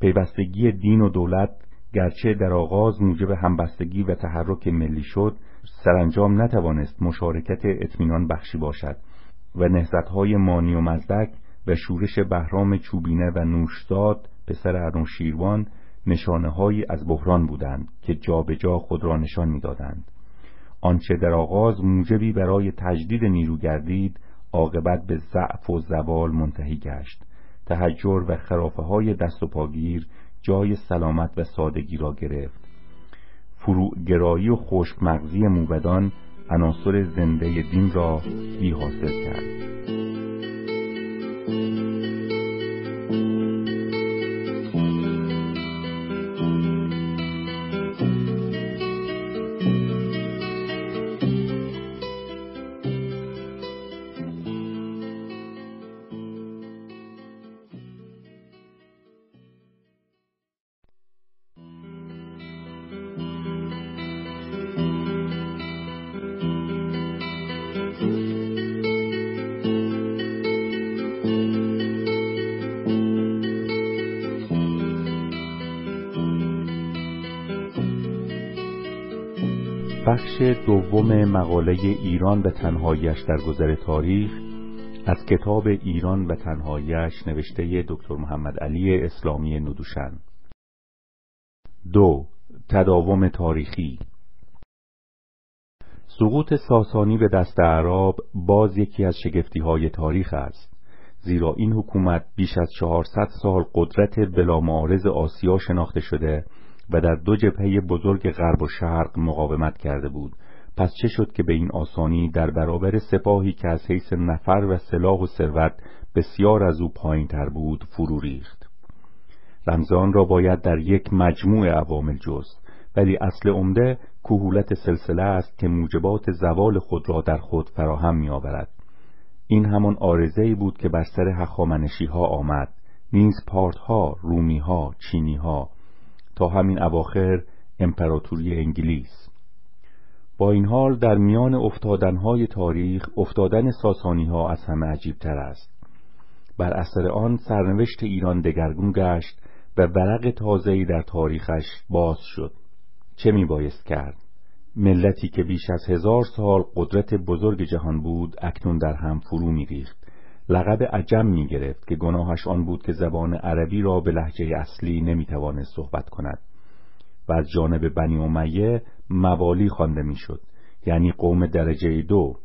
پیوستگی دین و دولت گرچه در آغاز موجب همبستگی و تحرک ملی شد سرانجام نتوانست مشارکت اطمینان بخشی باشد و نهزتهای مانی و مزدک و شورش بهرام چوبینه و نوشداد پسر انوشیروان نشانه هایی از بحران بودند که جابجا جا خود را نشان می‌دادند. آنچه در آغاز موجبی برای تجدید نیرو گردید عاقبت به ضعف و زوال منتهی گشت تهجر و خرافه های دست و پاگیر جای سلامت و سادگی را گرفت. فروگرایی و خشک مغزی موبدان عناصر زنده دین را بی کرد. بخش دوم مقاله ایران و تنهایش در گذر تاریخ از کتاب ایران و تنهایش نوشته دکتر محمد علی اسلامی ندوشن. دو تداوم تاریخی. سقوط ساسانی به دست عرب باز یکی از شگفتی های تاریخ است زیرا این حکومت بیش از 400 سال قدرت بلا معارض آسیا شناخته شده و در دو جبهه بزرگ غرب و شرق مقاومت کرده بود. پس چه شد که به این آسانی در برابر سپاهی که از حیث نفر و سلاح و ثروت بسیار از او پایین تر بود فرو ریخت. رمزان را باید در یک مجموع عوامل جست ولی اصل عمده کهولت سلسله است که موجبات زوال خود را در خود فراهم می آورد. این همان آرزه بود که بر سر هخامنشی ها آمد. نیز پارت ها، رومی ها، چینی ها تا همین اواخر امپراتوری انگلیس. با این حال در میان افتادنهای تاریخ افتادن ساسانی ها از همه عجیبتر است. بر اثر آن سرنوشت ایران دگرگون گشت و ورق تازه‌ای در تاریخش باز شد. چه می بایست کرد؟ ملتی که بیش از هزار سال قدرت بزرگ جهان بود اکنون در هم فرو می ریخت لقب عجم می گرفت که گناهش آن بود که زبان عربی را به لحجه اصلی نمی توانست صحبت کند و از جانب بنی امیه موالی خوانده می‌شد یعنی قوم درجه دو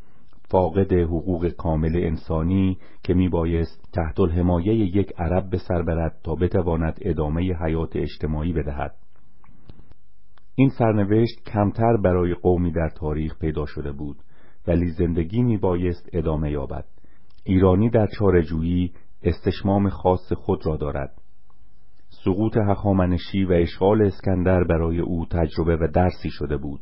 فاقد حقوق کامل انسانی که می بایست تحت الحمایه یک عرب به سر برد تا بتواند ادامه حیات اجتماعی بدهد. این سرنوشت کمتر برای قومی در تاریخ پیدا شده بود ولی زندگی می بایست ادامه یابد. ایرانی در چارجویی استشمام خاص خود را دارد. سقوط هخامنشی و اشغال اسکندر برای او تجربه و درسی شده بود.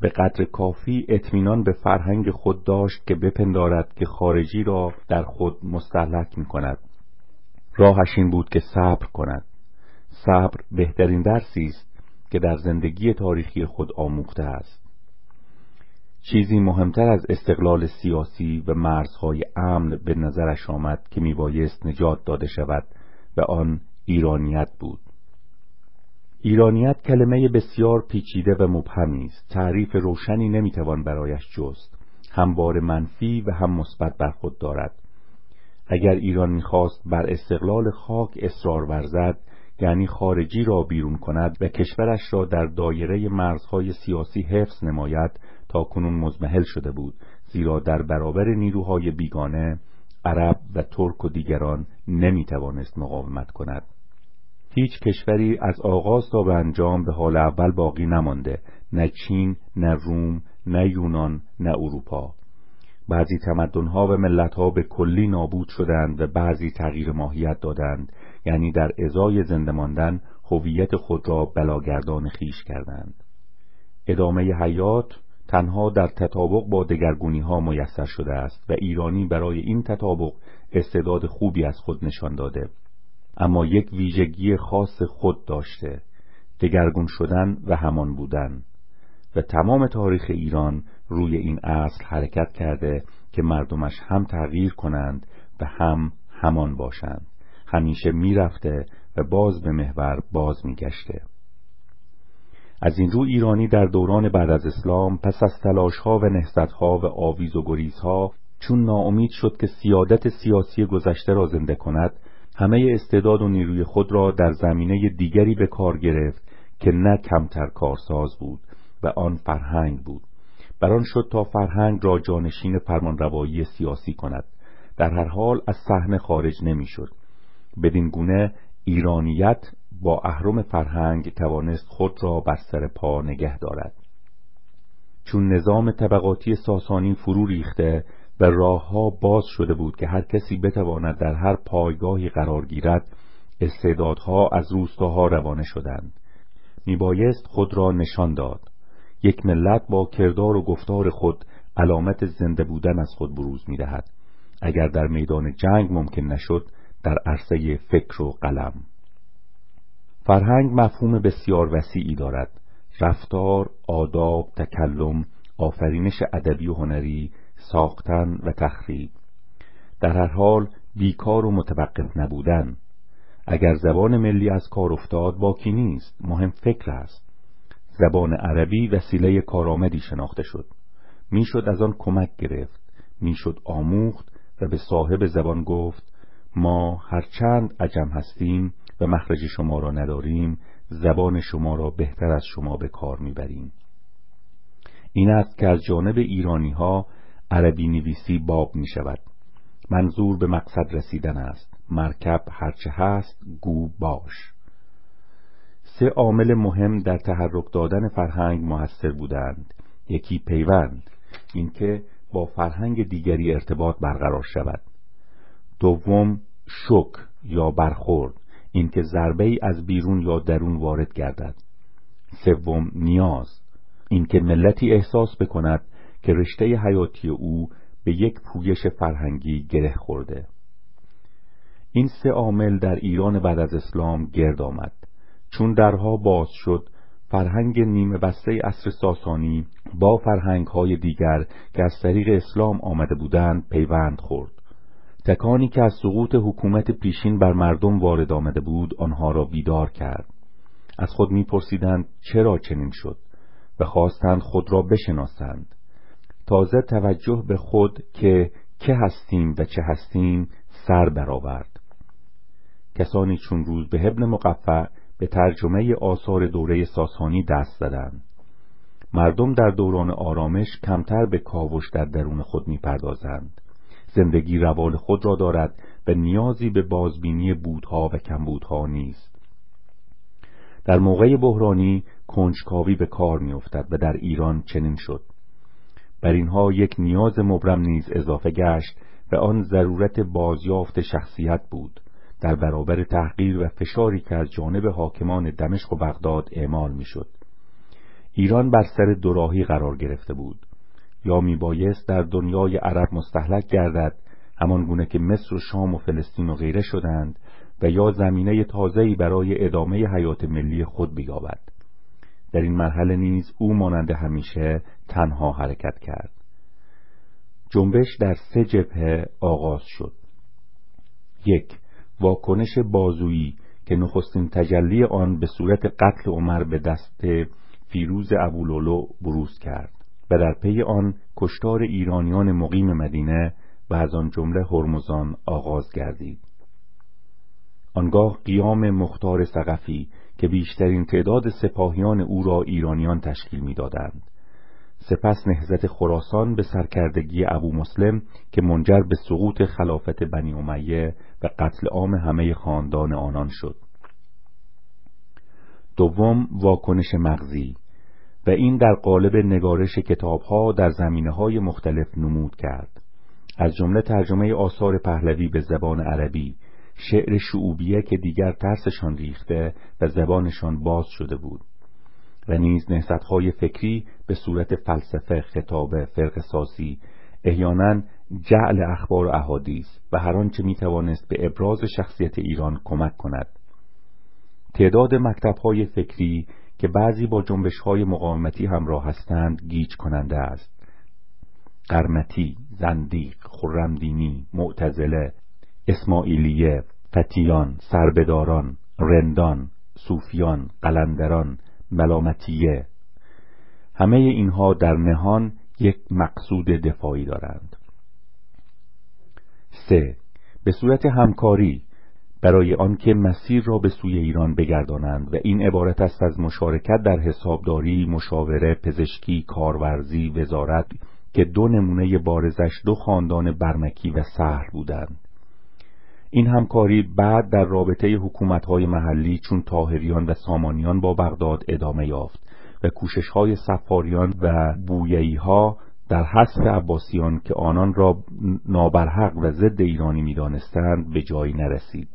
به قدر کافی اطمینان به فرهنگ خود داشت که بپندارد که خارجی را در خود مستحلک می کند راهش این بود که صبر کند. صبر بهترین درسی است که در زندگی تاریخی خود آموخته است. چیزی مهمتر از استقلال سیاسی و مرزهای امن به نظرش آمد که میبایست نجات داده شود و آن ایرانیت بود. ایرانیت کلمه بسیار پیچیده و مبهمی است. تعریف روشنی نمی‌توان برایش جست. هم بار منفی و هم مثبت بر خود دارد. اگر ایران می‌خواست بر استقلال خاک اصرار ورزد یعنی خارجی را بیرون کند و کشورش را در دایره مرزهای سیاسی حفظ نماید تا کنون مزمحل شده بود زیرا در برابر نیروهای بیگانه عرب و ترک و دیگران نمی توانست مقاومت کند. هیچ کشوری از آغاز تا به انجام به حال اول باقی نمانده نه چین نه روم نه یونان نه اروپا. بعضی تمدنها و ملتها به کلی نابود شدند و بعضی تغییر ماهیت دادند یعنی در ازای زنده ماندن هویت خود را بلاگردان خیش کردند. ادامه حیات تنها در تطابق با دگرگونی ها میسر شده است و ایرانی برای این تطابق استعداد خوبی از خود نشان داده. اما یک ویژگی خاص خود داشته دگرگون شدن و همان بودن. و تمام تاریخ ایران روی این اصل حرکت کرده که مردمش هم تغییر کنند و هم همان باشند. همیشه می‌رفته و باز به محور باز میگشته. از این رو ایرانی در دوران بعد از اسلام پس از تلاشها و نهضتها و آویز و گریزها چون ناامید شد که سیادت سیاسی گذشته را زنده کند همه استعداد و نیروی خود را در زمینه دیگری به کار گرفت که نه کمتر کارساز بود و آن فرهنگ بود. بران شد تا فرهنگ را جانشین فرمانروایی سیاسی کند. در هر حال از صحنه خارج نمی‌شد. بدین گونه ایرانیت با اهرم فرهنگ توانست خود را بر سر پا نگه دارد. چون نظام طبقاتی ساسانی فرو ریخته و راهها باز شده بود که هر کسی بتواند در هر پایگاهی قرار گیرد استعدادها از روستاها روانه شدند. میبایست خود را نشان داد. یک ملت با کردار و گفتار خود علامت زنده بودن از خود بروز می‌دهد. اگر در میدان جنگ ممکن نشد در عرصه فکر و قلم. فرهنگ مفهوم بسیار وسیعی دارد. رفتار، آداب، تکلم، آفرینش ادبی و هنری، ساختن و تخریب. در هر حال بیکار و متوقف نبودن. اگر زبان ملی از کار افتاد باکی نیست. مهم فکر است. زبان عربی وسیله کارآمدی شناخته شد. می‌شد از آن کمک گرفت. می‌شد آموخت و به صاحب زبان گفت ما هرچند عجم هستیم و مخرج شما را نداریم زبان شما را بهتر از شما به کار می‌بریم. این است که از جانب ایرانی ها عربی نویسی باب می شود منظور به مقصد رسیدن است. مرکب هرچه هست گو باش. سه عامل مهم در تحرک دادن فرهنگ موثر بودند. یکی پیوند اینکه با فرهنگ دیگری ارتباط برقرار شود. دوم شک یا برخورد. اینکه ضربه ای از بیرون یا درون وارد گردد. سوم نیاز. اینکه ملتی احساس بکند که رشته حیاتی او به یک پویش فرهنگی گره خورده. این سه عامل در ایران بعد از اسلام گرد آمد. چون درها باز شد فرهنگ نیمه بسته اصر ساسانی با فرهنگ های دیگر که از طریق اسلام آمده بودند پیوند خورد. تکانی که از سقوط حکومت پیشین بر مردم وارد آمده بود آنها را بیدار کرد. از خود میپرسیدند چرا چنین شد و خواستند خود را بشناسند. تازه توجه به خود که که هستیم و چه هستیم سر برآورد. کسانی چون روز به ابن مقفع به ترجمه آثار دوره ساسانی دست زدند. مردم در دوران آرامش کمتر به کاوش در درون خود می‌پردازند. زندگی روال خود را دارد و نیازی به بازبینی بودها و کمبودها نیست. در موقع بحرانی کنجکاوی به کار میافتد و در ایران چنین شد. بر اینها یک نیاز مبرم نیز اضافه گشت و آن ضرورت بازیافت شخصیت بود. در برابر تحقیر و فشاری که از جانب حاکمان دمشق و بغداد اعمال می‌شد. ایران بر سر دوراهی قرار گرفته بود. یا میبایست در دنیای عرب مستحلک گردد همان گونه که مصر و شام و فلسطین و غیره شدند و یا زمینه تازه‌ای برای ادامه حیات ملی خود بیابد. در این مرحله نیز او مانند همیشه تنها حرکت کرد. جنبش در سه جبهه آغاز شد. یک واکنش بازویی که نخستین تجلی آن به صورت قتل عمر به دست فیروز ابولولو بروز کرد. و در پی آن کشتار ایرانیان مقیم مدینه و از آن جمله هرمزان آغاز گردید. آنگاه قیام مختار سقفی که بیشترین تعداد سپاهیان او را ایرانیان تشکیل می‌دادند. سپس نهزت خراسان به سرکردگی ابو مسلم که منجر به سقوط خلافت بنی امیه و قتل عام همه خاندان آنان شد. دوم واکنش مغزی. و این در قالب نگارش کتابها در زمینه های مختلف نمود کرد. از جمله ترجمه آثار پهلوی به زبان عربی شعر شعوبیه که دیگر ترسشان ریخته و زبانشان باز شده بود. و نیز نهضتهای فکری به صورت فلسفه خطاب فرق سازی احیانا جعل اخبار و احادیث و هر آنچه می‌توانست به ابراز شخصیت ایران کمک کند. تعداد مکتبهای فکری که بعضی با جنبشهای مقاومتی همراه هستند گیج کننده است. قرمتی، زندیق، خرمدینی، معتزله، اسماعیلیه، فتیان، سربداران، رندان، صوفیان، قلندران، ملامتیه. همه اینها در نهان یک مقصود دفاعی دارند. سه. به صورت همکاری برای آنکه مسیر را به سوی ایران بگردانند و این عبارت است از مشارکت در حسابداری، مشاوره، پزشکی، کارورزی، وزارت که دو نمونه بارزش دو خاندان برمکی و سهر بودند. این همکاری بعد در رابطه حکومتهای محلی چون تاهریان و سامانیان با بغداد ادامه یافت و کوششهای سفاریان و بویهی ها در حذف عباسیان که آنان را نابرحق و ضد ایرانی می‌دانستند به جایی نرسید.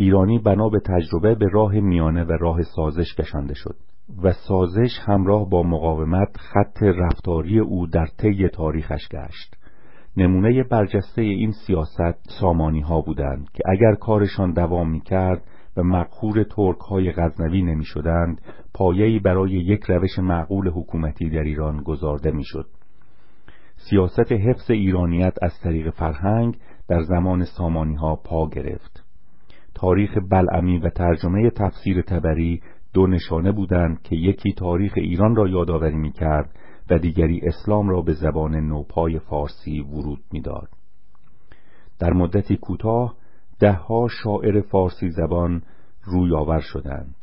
ایرانی بنا به تجربه به راه میانه و راه سازش کشانده شد و سازش همراه با مقاومت خط رفتاری او در طی تاریخش گشت نمونه برجسته این سیاست سامانی ها بودند که اگر کارشان دوام می کرد و مقهور ترک های غزنوی نمی شدند پایه‌ای برای یک روش معقول حکومتی در ایران گذارده می شد. سیاست حفظ ایرانیت از طریق فرهنگ در زمان سامانی ها پا گرفت تاریخ بلعمی و ترجمه تفسیر تبری دو نشانه بودند که یکی تاریخ ایران را یادآوری می کرد و دیگری اسلام را به زبان نوپای فارسی ورود می‌داد. در مدتی کوتاه دهها شاعر فارسی زبان روی آور شدند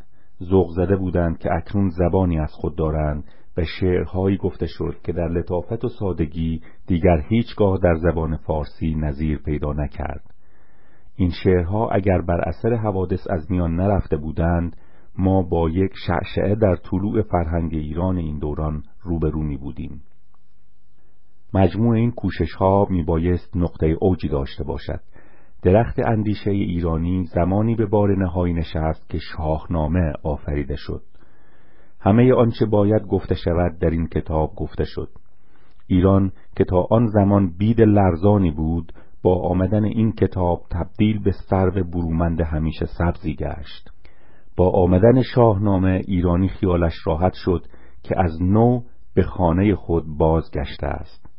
ذوق زده بودند که اکنون زبانی از خود دارند و شعرهایی گفته شد که در لطافت و سادگی دیگر هیچگاه در زبان فارسی نظیر پیدا نکرد این شعرها اگر بر اثر حوادث از میان نرفته بودند ما با یک شعشعه در طلوع فرهنگ ایران این دوران روبرو می بودیم مجموع این کوشش ها می بایست نقطه اوجی داشته باشد. درخت اندیشه ایرانی زمانی به بار نهایی نشست که شاهنامه آفریده شد. همه آنچه باید گفته شود در این کتاب گفته شد. ایران که تا آن زمان بید لرزانی بود با آمدن این کتاب تبدیل به سرو برومند همیشه سبزی گشت. با آمدن شاهنامه ایرانی خیالش راحت شد که از نو به خانه خود بازگشته است.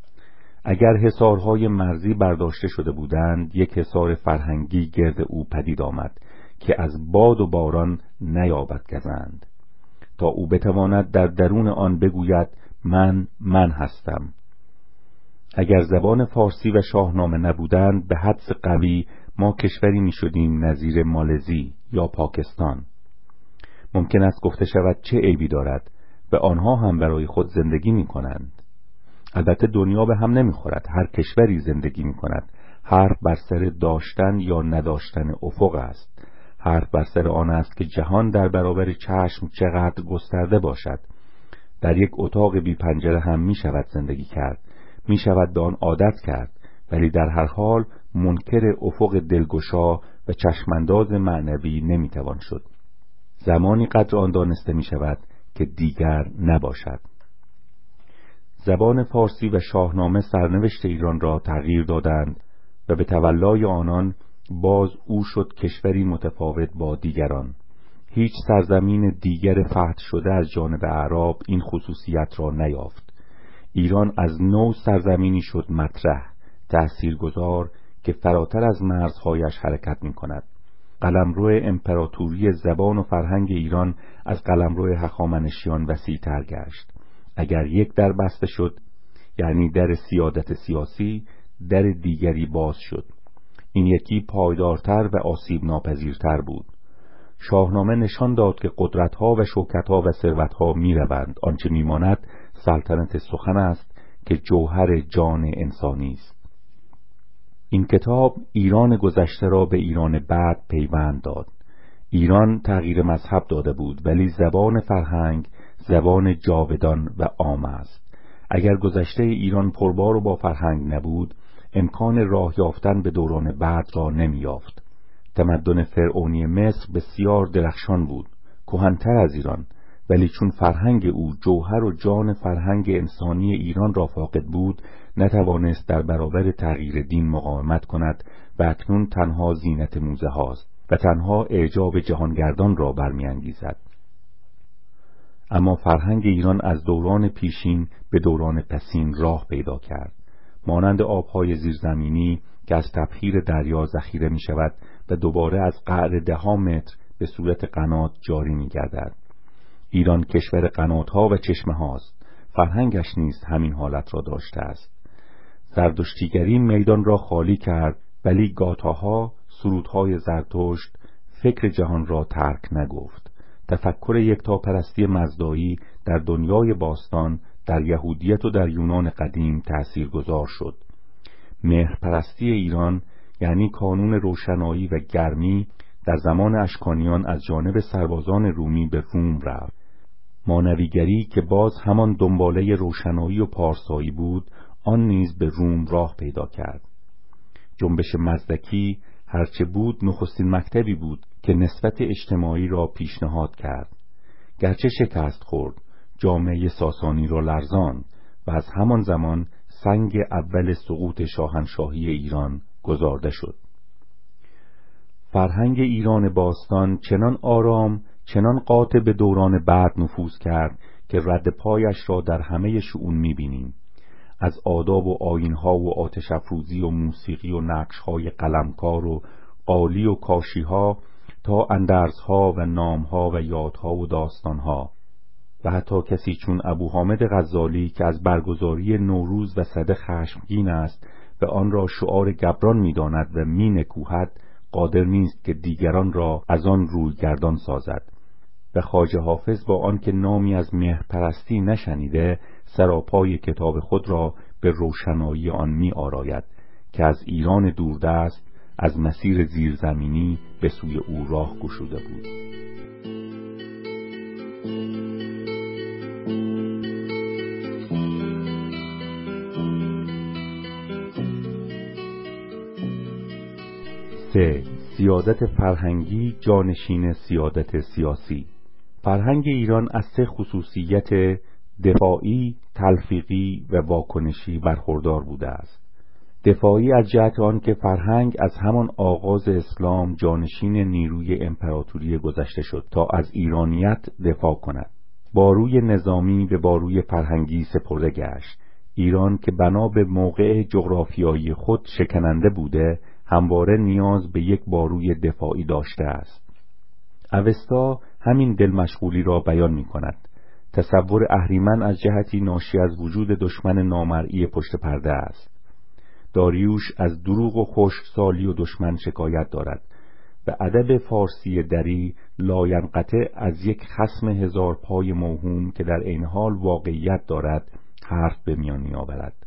اگر حسارهای مرزی برداشته شده بودند یک حسار فرهنگی گرد او پدید آمد که از باد و باران نیابد گزند. تا او بتواند در درون آن بگوید من من هستم. اگر زبان فارسی و شاهنامه نبودند به حدس قوی ما کشوری می شدیم نظیر مالزی یا پاکستان. ممکن است گفته شود چه عیبی دارد و آنها هم برای خود زندگی می کنند البته دنیا به هم نمی‌خورد هر کشوری زندگی می کند حرف بر سر داشتن یا نداشتن افق است. حرف بر سر آن است که جهان در برابر چشم چقدر گسترده باشد. در یک اتاق بی پنجره هم می شود زندگی کرد. می شود به آن عادت کرد ولی در هر حال منکر افق دلگشا و چشمانداز معنوی نمی‌توان شد. زمانی قدر آن دانسته می شود که دیگر نباشد. زبان فارسی و شاهنامه سرنوشت ایران را تغییر دادند و به تولای آنان باز او شد کشوری متفاوت با دیگران. هیچ سرزمین دیگر فتح شده از جانب اعراب این خصوصیت را نیافت. ایران از نو سرزمینی شد مطرح تأثیرگذار که فراتر از مرزهایش حرکت می کند قلمرو امپراتوری زبان و فرهنگ ایران از قلمرو هخامنشیان وسیعتر گشت. اگر یک در بسته شد یعنی در سیادت سیاسی در دیگری باز شد. این یکی پایدارتر و آسیب ناپذیرتر بود. شاهنامه نشان داد که قدرتها و شوکتها و ثروتها می‌روند. آنچه میماند سلطنت سخن است که جوهر جان انسانی است. این کتاب ایران گذشته را به ایران بعد پیوند داد. ایران تغییر مذهب داده بود ولی زبان فرهنگ زبان جاودان و عام است. اگر گذشته ایران پربار و با فرهنگ نبود امکان راه یافتن به دوران بعد را نمییافت. تمدن فرعونی مصر بسیار درخشان بود. کهنتر از ایران ولی چون فرهنگ او جوهر و جان فرهنگ انسانی ایران را فاقد بود نتوانست در برابر تغییر دین مقاومت کند و اکنون تنها زینت موزه هاست و تنها اعجاب جهانگردان را برمیانگیزد. اما فرهنگ ایران از دوران پیشین به دوران پسین راه پیدا کرد. مانند آبهای زیرزمینی که از تبخیر دریا ذخیره می شود و دوباره از قعر ده متر به صورت قنات جاری می گردد ایران کشور قناتها و چشمه هاست. فرهنگش نیست همین حالت را داشته است. زردشتیگری میدان را خالی کرد ولی گاتاها سرودهای زرتشت فکر جهان را ترک نگفت. تفکر یکتاپرستی مزدایی در دنیای باستان در یهودیت و در یونان قدیم تأثیر گذار شد. مهرپرستی ایران یعنی کانون روشنایی و گرمی در زمان اشکانیان از جانب سربازان رومی به روم رفت. مانویگری که باز همان دنباله روشنایی و پارسایی بود آن نیز به روم راه پیدا کرد. جنبش مزدکی هرچه بود نخستین مکتبی بود که نسبت اجتماعی را پیشنهاد کرد. گرچه شکست خورد جامعه ساسانی را لرزان و از همان زمان سنگ اول سقوط شاهنشاهی ایران گذارده شد. فرهنگ ایران باستان چنان آرام چنان قاطع به دوران بعد نفوذ کرد که رد پایش را در همه شعون می‌بینیم. از آداب و آینها و آتش افروزی و موسیقی و نقشهای قلمکار و قالی و کاشیها تا اندرزها و نامها و یادها و داستانها. و حتی کسی چون ابو حامد غزالی که از برگزاری نوروز و صده خشمگین است و آن را شعار گبران می‌داند و می نکوهد قادر نیست که دیگران را از آن روی گردان سازد. و خواجه حافظ با آنکه نامی از مهرپرستی نشنیده سراپای کتاب خود را به روشنایی آن می آراید که از ایران دوردست از مسیر زیرزمینی به سوی او راه گشوده بود. سه سیادت فرهنگی جانشین سیادت سیاسی. فرهنگ ایران از سه خصوصیت دفاعی، تلفیقی و واکنشی برخوردار بوده است. دفاعی از جهت آن که فرهنگ از همان آغاز اسلام جانشین نیروی امپراتوری گذشته شد تا از ایرانیت دفاع کند. باروی نظامی به باروی فرهنگی سپرده گشت. ایران که بنا به موقع جغرافیایی خود شکننده بوده همواره نیاز به یک باروی دفاعی داشته است. اوستا همین دل مشغولی را بیان می کند تصور اهریمن از جهتی ناشی از وجود دشمن نامرئی پشت پرده است. داریوش از دروغ و خشکسالی و دشمن شکایت دارد. به ادب فارسی دری لاینقطع از یک خسم هزار پای موهوم که در این حال واقعیت دارد حرف به میان میآورد.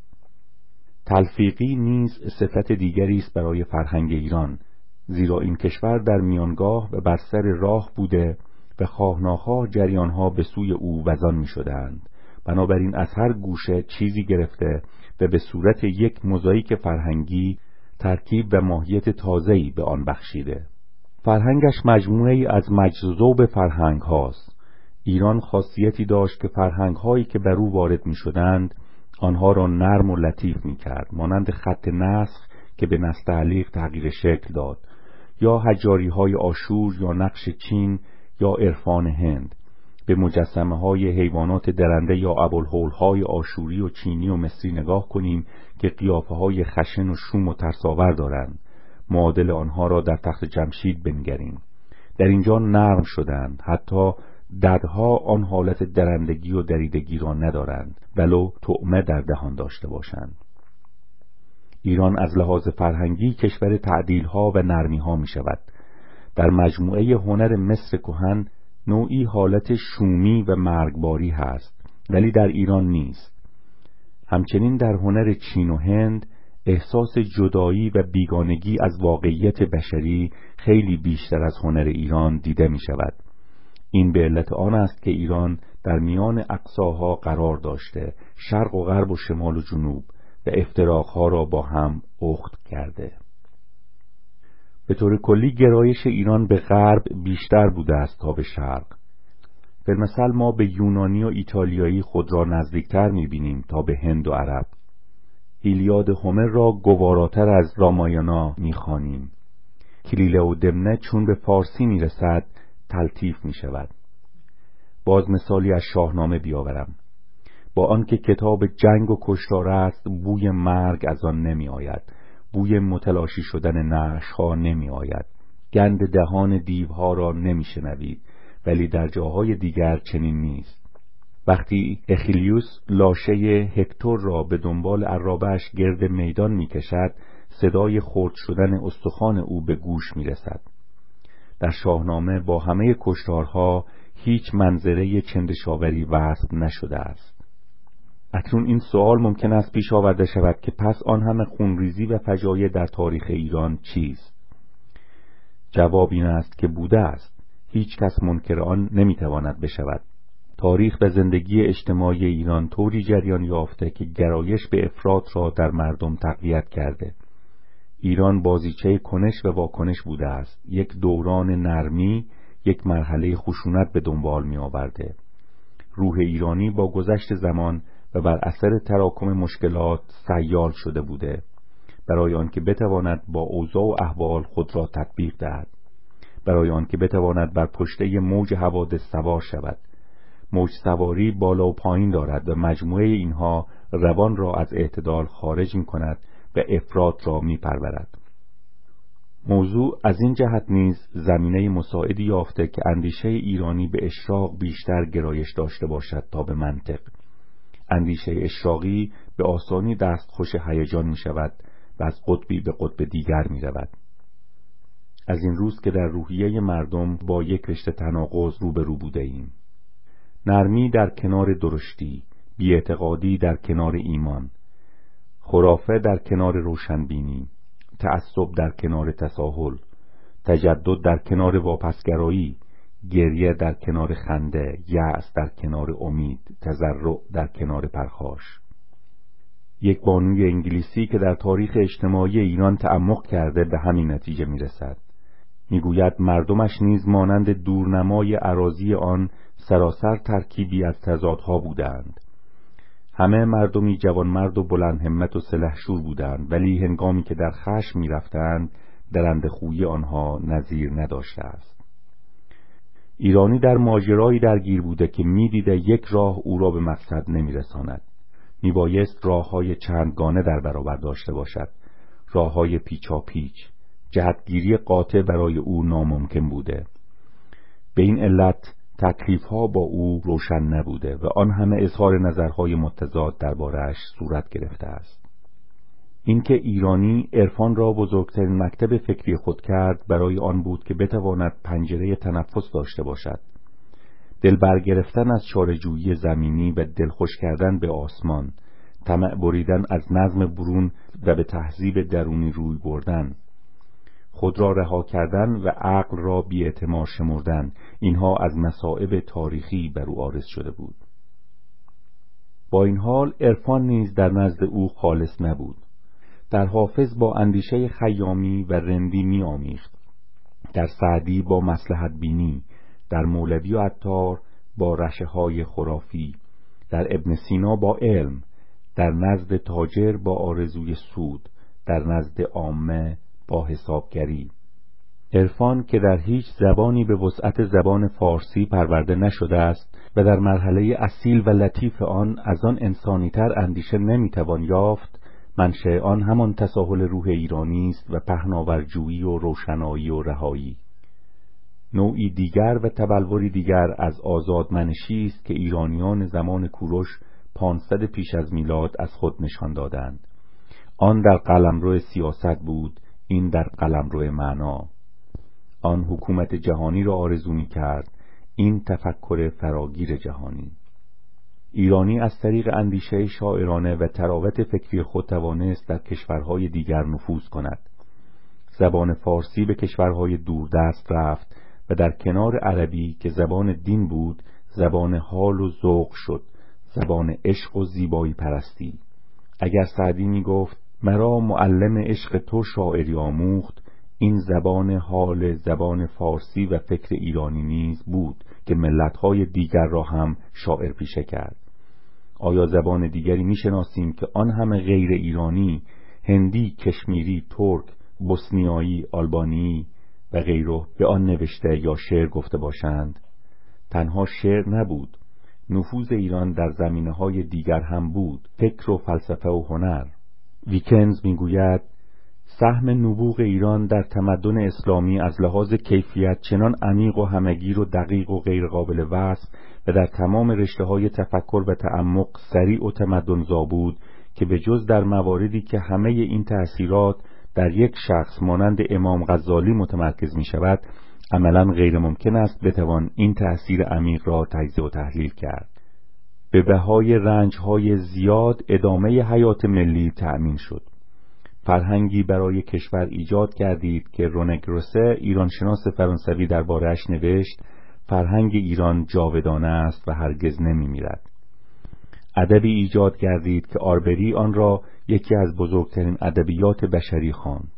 تلفیقی نیز صفت دیگری است برای فرهنگ ایران زیرا این کشور در میانگاه و بر راه بوده و خواهناخواه جریانها به سوی او وزان می شدند بنابراین از هر گوشه چیزی گرفته و به صورت یک مزایک فرهنگی ترکیب و ماهیت تازه‌ای به آن بخشیده. فرهنگش مجموعه از مجذوب فرهنگ هاست. ایران خاصیتی داشت که فرهنگ هایی که بر او وارد می شدند آنها را نرم و لطیف می کرد مانند خط نسخ که به نستعلیق تغییر شکل داد یا هجاری های آشور یا نقش چین یا عرفان هند. به مجسمه های حیوانات درنده یا ابوالهول های آشوری و چینی و مصری نگاه کنیم که قیافه های خشن و شوم و ترساور دارند. معادل آنها را در تخت جمشید بنگریم. در اینجا نرم شدند حتی ددها آن حالت درندگی و دریدگی را ندارند ولو طعمه در دهان داشته باشند. ایران از لحاظ فرهنگی کشور تعدیل ها و نرمی ها می شود در مجموعه هنر مصر کهن نوعی حالت شومی و مرگباری هست ولی در ایران نیست. همچنین در هنر چین و هند احساس جدایی و بیگانگی از واقعیت بشری خیلی بیشتر از هنر ایران دیده می شود این به علت آن است که ایران در میان اقصاها قرار داشته شرق و غرب و شمال و جنوب و افتراقها را با هم اخت کرده. به طور کلی گرایش ایران به غرب بیشتر بوده است تا به شرق. مثل ما به یونانی و ایتالیایی خود را نزدیکتر می‌بینیم تا به هند و عرب. ایلیاد هومر را گواراتر از رامایانا می‌خوانیم. کلیله و دمنه چون به فارسی می‌رسد تلطیف می‌شود باز مثالی از شاهنامه بیاورم. با آنکه کتاب جنگ و کشتار است بوی مرگ از آن نمی آید. بوی متلاشی شدن نشها نمی آید. گند دهان دیوها را نمی شنوید ولی در جاهای دیگر چنین نیست. وقتی اخیلیوس لاشه هکتور را به دنبال عرابش گرد میدان می‌کشد صدای خرد شدن استخوان او به گوش می‌رسد در شاهنامه با همه کشتارها هیچ منظره چندشاوری وصف نشده است. اکنون این سوال ممکن است پیش آورده شود که پس آن همه خونریزی و فجایع در تاریخ ایران چیست؟ جواب این است که بوده است. هیچ کس منکر آن نمی‌تواند بشود. تاریخ و زندگی اجتماعی ایران طوری جریان یافته که گرایش به افراد را در مردم تقویت کرده. ایران بازیچه کنش و واکنش بوده است. یک دوران نرمی یک مرحله خشونت به دنبال می آورده روح ایرانی با گذشت زمان و بر اثر تراکم مشکلات سیال شده بوده برای آنکه بتواند با اوضاع و احوال خود را تطبیق دهد. برای آنکه بتواند بر پشته موج حوادث سوار شود. موج سواری بالا و پایین دارد و مجموعه اینها روان را از اعتدال خارج می کند افراد را می پرورد. موضوع از این جهت نیز زمینه مساعدی یافته که اندیشه ایرانی به اشراق بیشتر گرایش داشته باشد تا به منطق اندیشه اشراقی به آسانی دستخوش هیجان می شود و از قطبی به قطب دیگر می رود. از این روز که در روحیه مردم با یک رشته تناقض روبرو بوده ایم. نرمی در کنار درشتی، بیاعتقادی در کنار ایمان، خرافه در کنار روشنبینی، تعصب در کنار تساهل، تجدد در کنار واپسگرایی، گریه در کنار خنده یأس در کنار امید تزرع در کنار پرخاش. یک بانوی انگلیسی که در تاریخ اجتماعی ایران تعمق کرده به همین نتیجه می‌رسد. می‌گوید مردمش نیز مانند دورنمای عراضی آن سراسر ترکیبی از تضادها بودند. همه مردمی جوانمرد و بلند همت و سلحشور بودند ولی هنگامی که در خشم می‌رفتند درند خوی آنها نظیر نداشته است. ایرانی در ماجرایی درگیر بوده که می‌دیده یک راه او را به مقصد نمیرساند. میبایست راه های چندگانه در برابر داشته باشد. راه های پیچا پیچ جهتگیری قاطع برای او ناممکن بوده. به این علت تکلیف ها با او روشن نبوده و آن همه اظهار نظرهای متضاد دربارهاش صورت گرفته است. اینکه ایرانی عرفان را بزرگترین مکتب فکری خود کرد برای آن بود که بتواند پنجره تنفس داشته باشد. دل برگرفتن از چارجویی زمینی و دلخوش کردن به آسمان طمع بریدن از نظم برون و به تهذیب درونی روی بردن خود را رها کردن و عقل را بیاعتماد شمردن. اینها از مصائب تاریخی بر او آرز شده بود. با این حال عرفان نیز در نزد او خالص نبود. در حافظ با اندیشه خیامی و رندی می آمیخت در سعدی با مسلحت بینی در مولوی و عطار با رشه های خرافی در ابن سینا با علم در نزد تاجر با آرزوی سود در نزد عامه با حسابگری. عرفان که در هیچ زبانی به وسعت زبان فارسی پرورده نشده است و در مرحله اصیل و لطیف آن از آن انسانیتر اندیشه نمی‌توان یافت منشأ آن همان تساهل روح ایرانی است و پهناورجویی و روشنایی و رهایی. نوعی دیگر و تبلوری دیگر از آزادمنشی است که ایرانیان زمان کوروش پانصد پیش از میلاد از خود نشان دادند. آن در قلمرو سیاست بود این در قلمرو معنا. آن حکومت جهانی را آرزو می کرد این تفکر فراگیر جهانی. ایرانی از طریق اندیشه شاعرانه و تراوت فکری خود توانست در کشورهای دیگر نفوذ کند. زبان فارسی به کشورهای دوردست رفت و در کنار عربی که زبان دین بود زبان حال و ذوق شد زبان عشق و زیبایی پرستی. اگر سعدی می گفت مرا معلم عشق تو شاعری آموخت. این زبان حال زبان فارسی و فکر ایرانی نیز بود که ملتهای دیگر را هم شاعر پیشه کرد. آیا زبان دیگری می‌شناسیم که آن همه غیر ایرانی هندی، کشمیری، ترک، بوسنیایی، آلبانی و غیره به آن نوشته یا شعر گفته باشند؟ تنها شعر نبود. نفوذ ایران در زمینه های دیگر هم بود. فکر و فلسفه و هنر. ویکنز می‌گوید سهم نبوغ ایران در تمدن اسلامی از لحاظ کیفیت چنان عمیق و همگیر و دقیق و غیرقابل وصف و در تمام رشته های تفکر و تعمق سریع و تمدنزا بود که به جز در مواردی که همه این تأثیرات در یک شخص مانند امام غزالی متمرکز می شود عملا غیر ممکن است بتوان این تأثیر عمیق را تجزیه و تحلیل کرد. به بهای رنجهای زیاد ادامه حیات ملی تأمین شد فرهنگی برای کشور ایجاد کردید که رونگروسه ایرانشناس فرانسوی دربارهاش نوشت فرهنگ ایران جاودانه است و هرگز نمی میرد. ادبی ایجاد کردید که آربری آن را یکی از بزرگترین ادبیات بشری خواند.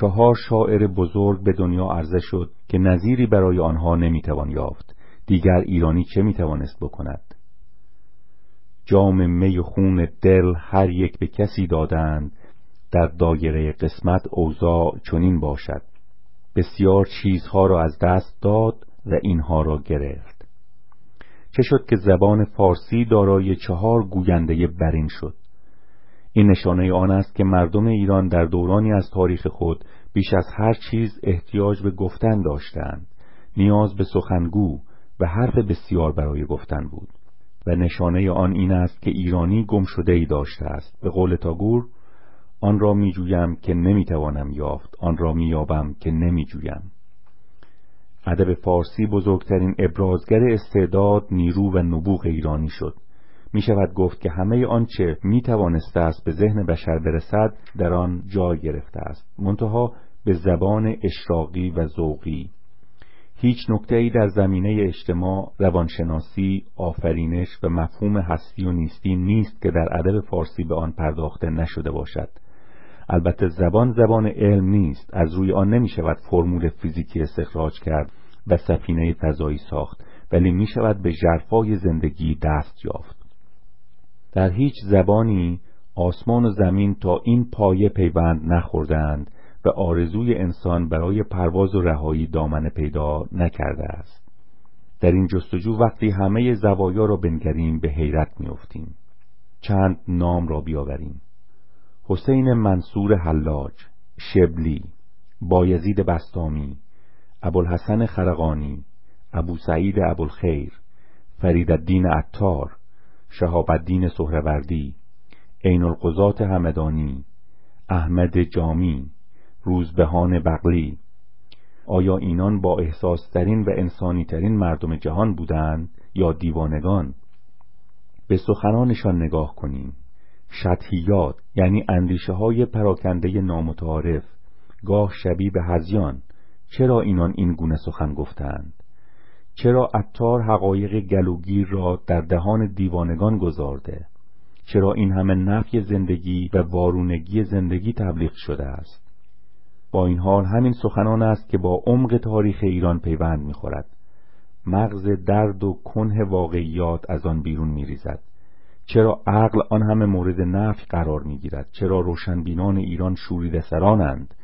چهار شاعر بزرگ به دنیا عرضه شد که نظیری برای آنها نمی‌توان یافت. دیگر ایرانی چه می‌توانست بکند؟ جام می و خون دل هر یک به کسی دادند. در دایره قسمت اوضاع چنین باشد. بسیار چیزها را از دست داد و اینها را گرفت. چه شد که زبان فارسی دارای چهار گوینده برین شد. این نشانه آن است که مردم ایران در دورانی از تاریخ خود بیش از هر چیز احتیاج به گفتن داشتند. نیاز به سخنگو و حرف بسیار برای گفتن بود. و نشانه آن این است که ایرانی گم شده ای داشته است. به قول تاگور آن را می جویم که نمی توانم یافت آن را می یابم که نمی جویم ادب فارسی بزرگترین ابرازگر استعداد نیرو و نبوغ ایرانی شد. می شود گفت که همه آنچه می توانسته است به ذهن بشر برسد در آن جای گرفته است. منتها به زبان اشراقی و ذوقی. هیچ نکته ای در زمینه اجتماع، روانشناسی، آفرینش و مفهوم هستی و نیستی نیست که در ادب فارسی به آن پرداخته نشده باشد. البته زبان زبان علم نیست از روی آن نمی شود فرمول فیزیکی استخراج کرد و سفینه فضایی ساخت ولی می شود به جرفای زندگی دست یافت. در هیچ زبانی آسمان و زمین تا این پایه پیوند نخوردند و آرزوی انسان برای پرواز و رهایی دامن پیدا نکرده است. در این جستجو وقتی همه زوایا را بنگریم به حیرت میافتیم. چند نام را بیاوریم. حسین منصور حلاج شبلی بایزید بستامی ابوالحسن خرقانی ابو سعید ابوالخیر فرید الدین عطار شهاب الدین سهروردی عین القضات همدانی احمد جامی روزبهان بغلی آیا اینان با احساسترین و انسانیترین مردم جهان بودند یا دیوانگان؟ به سخنانشان نگاه کنیم. شطحیات یعنی اندیشه های پراکنده نامتعارف گاه شبیه به هزیان. چرا اینان این گونه سخن گفتند؟ چرا عطار حقایق گلوگیر را در دهان دیوانگان گذارده؟ چرا این همه نفی زندگی و وارونگی زندگی تبلیغ شده است؟ با این حال همین سخنان است که با عمق تاریخ ایران پیوند می‌خورد. مغز درد و کنه واقعیات از آن بیرون میریزد. چرا عقل آن همه مورد نفی قرار می‌گیرد؟ چرا روشنبینان ایران شوریده سرانند؟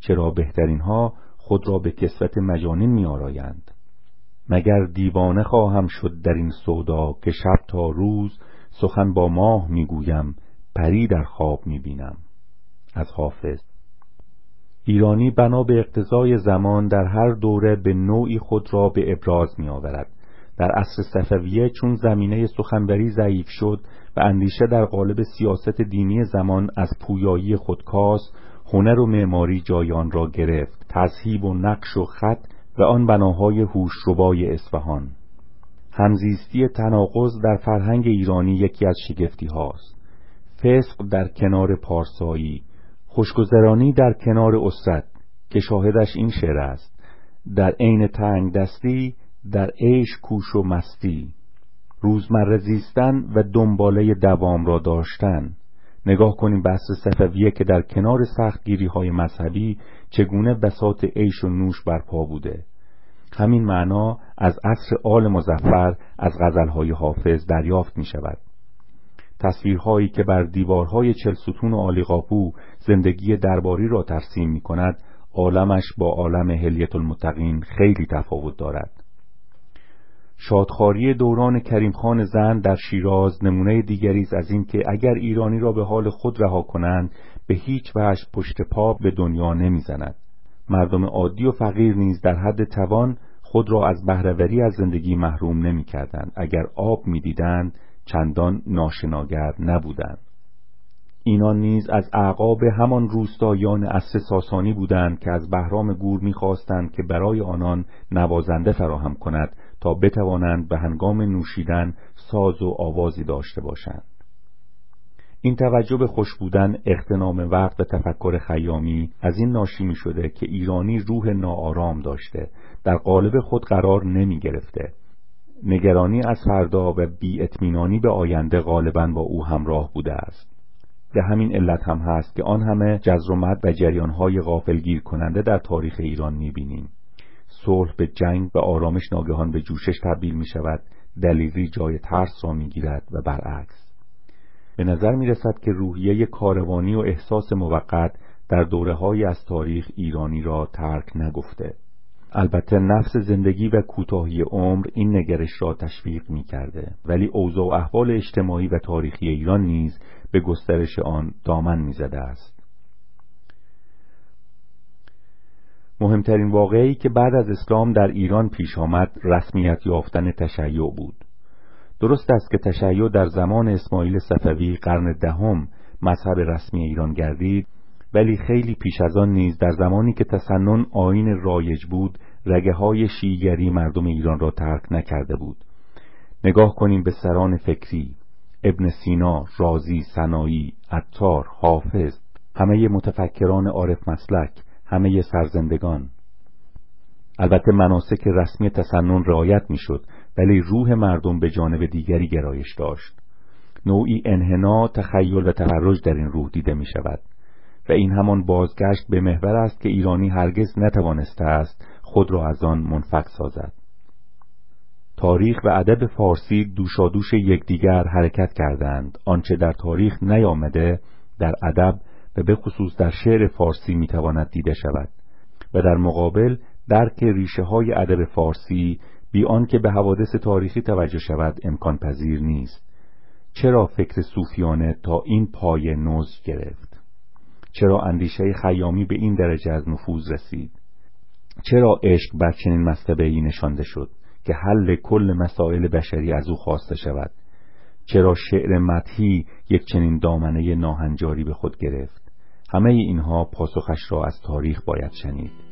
چرا بهترین ها خود را به کسوت مجانین میآرایند؟ مگر دیوانه خواهم شد در این سودا که شب تا روز سخن با ماه می‌گویم پری در خواب می‌بینم. از حافظ ایرانی بنا به اقتضای زمان در هر دوره به نوعی خود را به ابراز می آورد. در عصر صفویه چون زمینه سخنوری ضعیف شد و اندیشه در قالب سیاست دینی زمان از پویایی خودکاس هنر و معماری جای آن را گرفت تذهیب و نقش و خط و آن بناهای هوشربای اصفهان همزیستی تناقض در فرهنگ ایرانی یکی از شگفتی هاست فسق در کنار پارسایی خوشگذرانی در کنار اسرت که شاهدش این شعر است. در عین تنگ دستی در عیش کوش و مستی. روزمره زیستن و دنباله دوام را داشتن. نگاه کنیم بحث صفویه که در کنار سختگیری های مذهبی چگونه بساط عیش و نوش برپا بوده. همین معنا از عصر آل مزفر از غزلهای حافظ دریافت می شود تصویرهایی که بر دیوارهای چل ستون آلیقاپو زندگی درباری را ترسیم می کند عالمش با عالم هلیت المتقین خیلی تفاوت دارد. شادخاری دوران کریم خان زن در شیراز نمونه دیگری از این که اگر ایرانی را به حال خود رها کنند به هیچ وجه پشت پا به دنیا نمی‌زند. مردم عادی و فقیر نیز در حد توان خود را از بهرهوری از زندگی محروم نمی‌کردند. اگر آب می‌دیدند چندان ناشناگر نبودند. اینان نیز از اعقاب همان روستایان اصر ساسانی بودند که از بهرام گور می‌خواستند که برای آنان نوازنده فراهم کند تا بتوانند به هنگام نوشیدن ساز و آوازی داشته باشند. این توجه به خوش بودن اغتنام وقت و تفکر خیامی از این ناشی می شده که ایرانی روح ناآرام داشته در قالب خود قرار نمی گرفته نگرانی از فردا و بی اطمینانی به آینده غالبا با او همراه بوده است. به همین علت هم هست که آن همه جزر و و جریانهای غافلگیر کننده در تاریخ ایران می‌بینیم. صلح به جنگ و آرامش ناگهان به جوشش تبدیل می شود دلیری جای ترس را می گیرد و برعکس. به نظر می رسد که روحیه کاروانی و احساس موقت در دوره های از تاریخ ایرانی را ترک نگفته. البته نفس زندگی و کوتاهی عمر این نگرش را تشویق می کرده ولی اوضاع و احوال اجتماعی و تاریخی ایران نیز به گسترش آن دامن می زده است. مهمترین واقعی که بعد از اسلام در ایران پیش آمد رسمیت یافتن تشیع بود. درست است که تشیع در زمان اسماعیل صفوی قرن دهم مذهب رسمی ایران گردید ولی خیلی پیش از آن نیز در زمانی که تسنن آین رایج بود رگه های شیگری مردم ایران را ترک نکرده بود. نگاه کنیم به سران فکری ابن سینا، رازی، سنایی، عطار، حافظ همه متفکران عارف مسلک همه سرزندگان. البته مناسک رسمی تسنن رعایت می‌شد ولی روح مردم به جانب دیگری گرایش داشت. نوعی انحنا تخیل و تفرج در این روح دیده می شود و این همان بازگشت به محور است که ایرانی هرگز نتوانسته است خود را از آن منفک سازد. تاریخ و ادب فارسی دوشادوش یکدیگر حرکت کردند. آنچه در تاریخ نیامده در ادب و به خصوص در شعر فارسی می‌تواند دیده شود و در مقابل درک ریشه های ادب فارسی بی آنکه به حوادث تاریخی توجه شود امکان پذیر نیست. چرا فکر صوفیانه تا این پای نوز گرفت؟ چرا اندیشه خیامی به این درجه از نفوذ رسید؟ چرا عشق بر چنین ای نشانده شد که حل کل مسائل بشری از او خواسته شود؟ چرا شعر مدهی یک چنین دامنه ناهنجاری به خود گرفت؟ همه اینها پاسخش را از تاریخ باید شنید.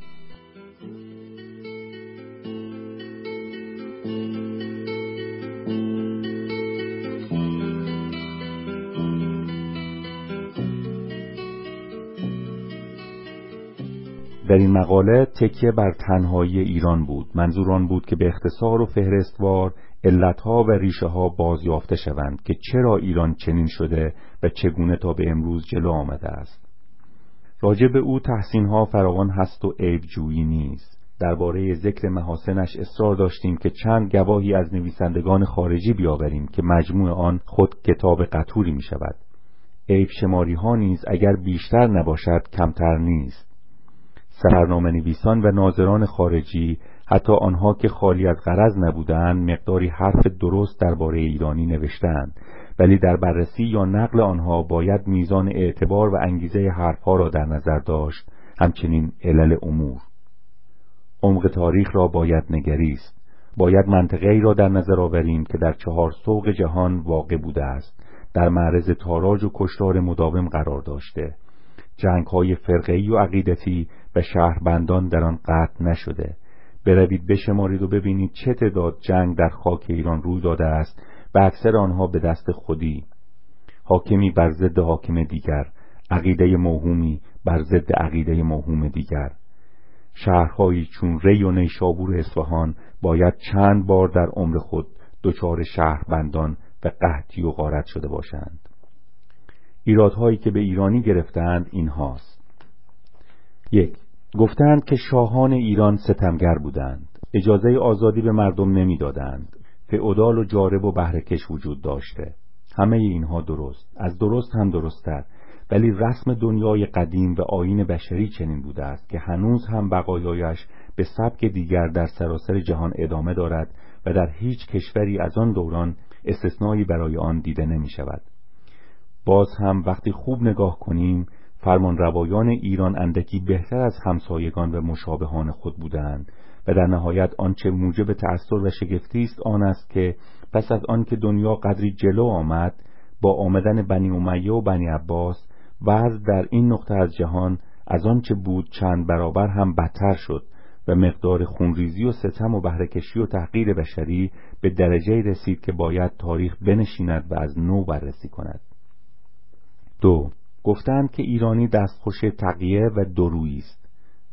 در این مقاله تکیه بر تنهایی ایران بود. منظور بود که به اختصار و فهرستوار علتها و ریشه ها بازیافته شوند که چرا ایران چنین شده و چگونه تا به امروز جلو آمده است. راجع به او تحسین ها فراوان هست و عیب جویی نیست. درباره ذکر محاسنش اصرار داشتیم که چند گواهی از نویسندگان خارجی بیاوریم که مجموع آن خود کتاب قطوری می شود عیب شماری ها نیز اگر بیشتر نباشد کمتر نیست. سفرنامه نویسان و ناظران خارجی حتی آنها که خالی از غرض نبودند مقداری حرف درست درباره ایرانی نوشتند. ولی در بررسی یا نقل آنها باید میزان اعتبار و انگیزه حرفها را در نظر داشت همچنین علل امور. عمق تاریخ را باید نگریست. باید منطقه ای را در نظر آوریم که در چهار سوق جهان واقع بوده است. در معرض تاراج و کشتار مداوم قرار داشته. جنگ های فرقهی و عقیدتی و شهربندان در آن قطع نشده. بروید بشمارید و ببینید چه تعداد جنگ در خاک ایران روی داده است و اکثر آنها به دست خودی. حاکمی بر ضد حاکم دیگر عقیده موهومی بر ضد عقیده موهوم دیگر. شهرهایی چون ری و نیشابور اصفهان باید چند بار در عمر خود دچار شهربندان و قحطی و غارت شده باشند. ایرادهایی که به ایرانی گرفتند این هاست یک گفتند که شاهان ایران ستمگر بودند. اجازه آزادی به مردم نمی‌دادند. فعودال و جارب و بهرهکش وجود داشته. همه اینها درست. از درست هم درستتر. ولی رسم دنیای قدیم و آین بشری چنین بوده است که هنوز هم بقایایش به سبک دیگر در سراسر جهان ادامه دارد و در هیچ کشوری از آن دوران استثنایی برای آن دیده نمی شود باز هم وقتی خوب نگاه کنیم فرمانروایان ایران اندکی بهتر از همسایگان و مشابهان خود بودند و در نهایت آنچه موجب تأثیر و شگفتی است آن است که پس از آنکه دنیا قدری جلو آمد با آمدن بنی امیه و بنی عباس وضع در این نقطه از جهان از آنچه بود چند برابر هم بدتر شد و مقدار خونریزی و ستم و بهرهکشی و تحقیر بشری به درجه رسید که باید تاریخ بنشیند و از نو بررسی کند. دو گفتند که ایرانی دستخوش تقیه و درویی است.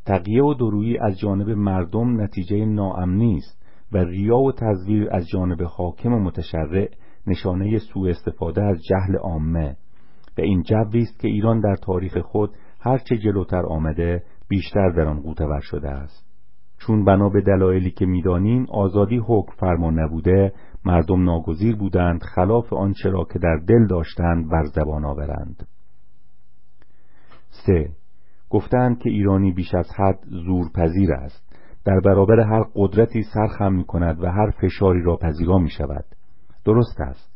تقیه و درویی از جانب مردم نتیجه ناامنی است و ریا و تزویر از جانب حاکم و متشرع نشانه سوء استفاده از جهل عامه. و این جوی است که ایران در تاریخ خود هرچه جلوتر آمده بیشتر در آن قوتور شده است. چون بنا به دلایلی که می‌دانیم آزادی حکم فرما نبوده مردم ناگزیر بودند خلاف آنچه را که در دل داشتند بر زبان آورند. گفتند که ایرانی بیش از حد زورپذیر است. در برابر هر قدرتی سرخم می کند و هر فشاری را پذیرا می شود درست است.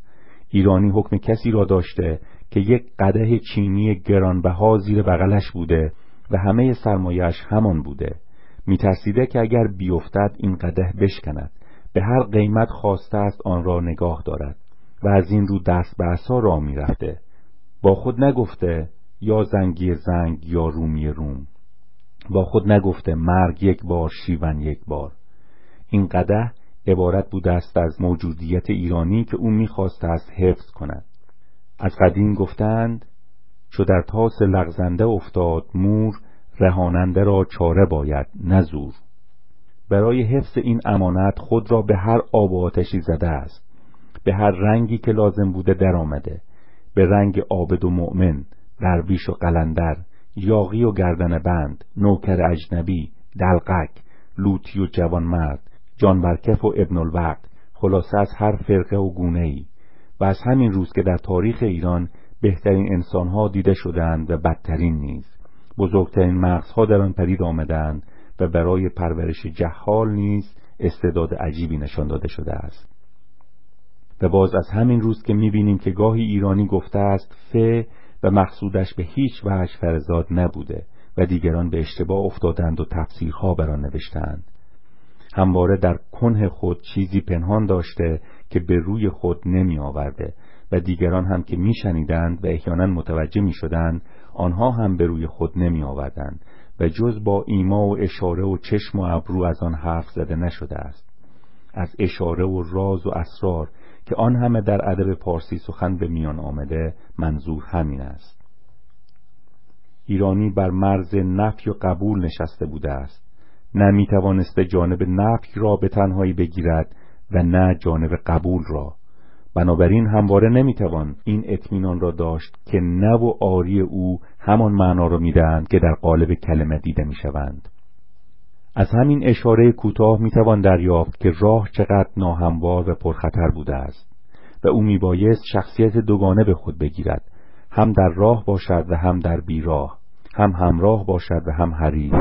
ایرانی حکم کسی را داشته که یک قده چینی گرانبها زیر بغلش بوده و همه سرمایش همان بوده. میترسیده که اگر بیفتد این قده بشکند. به هر قیمت خواسته است آن را نگاه دارد و از این رو دست به را می‌رفته. با خود نگفته یا زنگیر زنگ یا رومی روم. با خود نگفته مرگ یک بار شیون یک بار. این قده عبارت بوده است از موجودیت ایرانی که او می‌خواسته است حفظ کند. از قدیم گفتند چو در تاس لغزنده افتاد مور رهاننده را چاره باید نزور برای حفظ این امانت خود را به هر آب و آتشی زده است. به هر رنگی که لازم بوده در آمده. به رنگ عابد و مؤمن. درویش و قلندر یاغی و گردن بند نوکر اجنبی دلقک لوتی و جوان مرد جانبرکف و ابن الوقت خلاصه از هر فرقه و گونه ای و از همین روز که در تاریخ ایران بهترین انسانها دیده شدند و بدترین نیز. بزرگترین مغزها در آن پدید آمدند و برای پرورش جهال نیز استعداد عجیبی نشان داده شده است. و باز از همین روز که می‌بینیم که گاهی ایرانی گفته است ف و مقصودش به هیچ وجه فرزاد نبوده و دیگران به اشتباه افتادند و تفسیرها بر آن نوشتند. همواره در کنه خود چیزی پنهان داشته که به روی خود نمی آورده و دیگران هم که میشنیدند و احیانا متوجه می شدند آنها هم به روی خود نمی آوردند و جز با ایما و اشاره و چشم و ابرو از آن حرف زده نشده است. از اشاره و راز و اسرار که آن همه در ادب پارسی سخن به میان آمده منظور همین است. ایرانی بر مرز نفی و قبول نشسته بوده است. نه می توانسته جانب نفی را به تنهایی بگیرد و نه جانب قبول را. بنابراین همواره نمی‌توان این اطمینان را داشت که نه و آری او همان معنا را می‌دهند که در قالب کلمه دیده می‌شوند. از همین اشاره کوتاه می‌توان دریافت که راه چقدر ناهموار و پرخطر بوده است و او میبایست شخصیت دوگانه به خود بگیرد هم در راه باشد و هم در بیراه هم همراه باشد و هم حریف.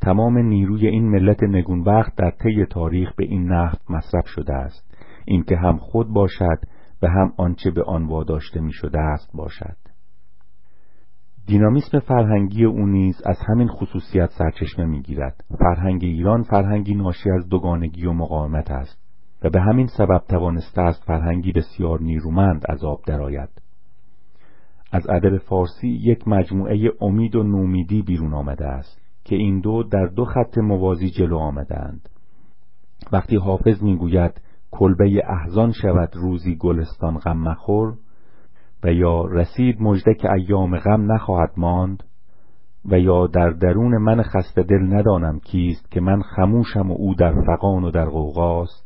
تمام نیروی این ملت نگونبخت در طی تاریخ به این نحو مصرف شده است اینکه هم خود باشد و هم آنچه به آن واداشته می شده است باشد. دینامیسم فرهنگی او نیز از همین خصوصیت سرچشمه می‌گیرد. فرهنگ ایران فرهنگی ناشی از دوگانگی و مقاومت است و به همین سبب توانسته است فرهنگی بسیار نیرومند از آب درآید. از ادب فارسی یک مجموعه امید و نومیدی بیرون آمده است که این دو در دو خط موازی جلو آمدند وقتی حافظ می‌گوید کلبه احزان شود روزی گلستان غم مخور و یا رسید مژده که ایام غم نخواهد ماند و یا در درون من خسته دل ندانم کیست که من خموشم و او در فقان و در غوغاست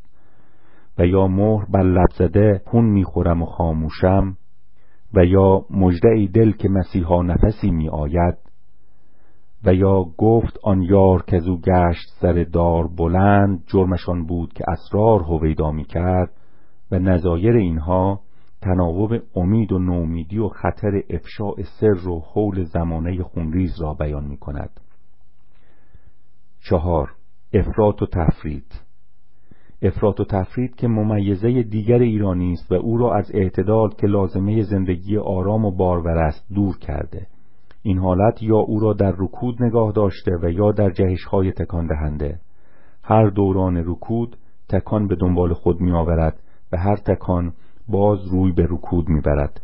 و یا مهر بر لب زده خون می‌خورم و خاموشم و یا مژده ای دل که مسیحا نفسی می آید و یا گفت آن یار که زو گشت سر دار بلند جرمشان بود که اسرار هویدا می کرد و نظایر اینها تناوب امید و نومیدی و خطر افشاء سر و حول زمانه خونریز را بیان می کند چهار افراط و تفرید. افراط و تفرید که ممیزه دیگر ایرانی است و او را از اعتدال که لازمه زندگی آرام و بارور است دور کرده. این حالت یا او را در رکود نگاه داشته و یا در جهشهای تکان دهنده. هر دوران رکود تکان به دنبال خود می آورد و هر تکان باز روی به رکود می برد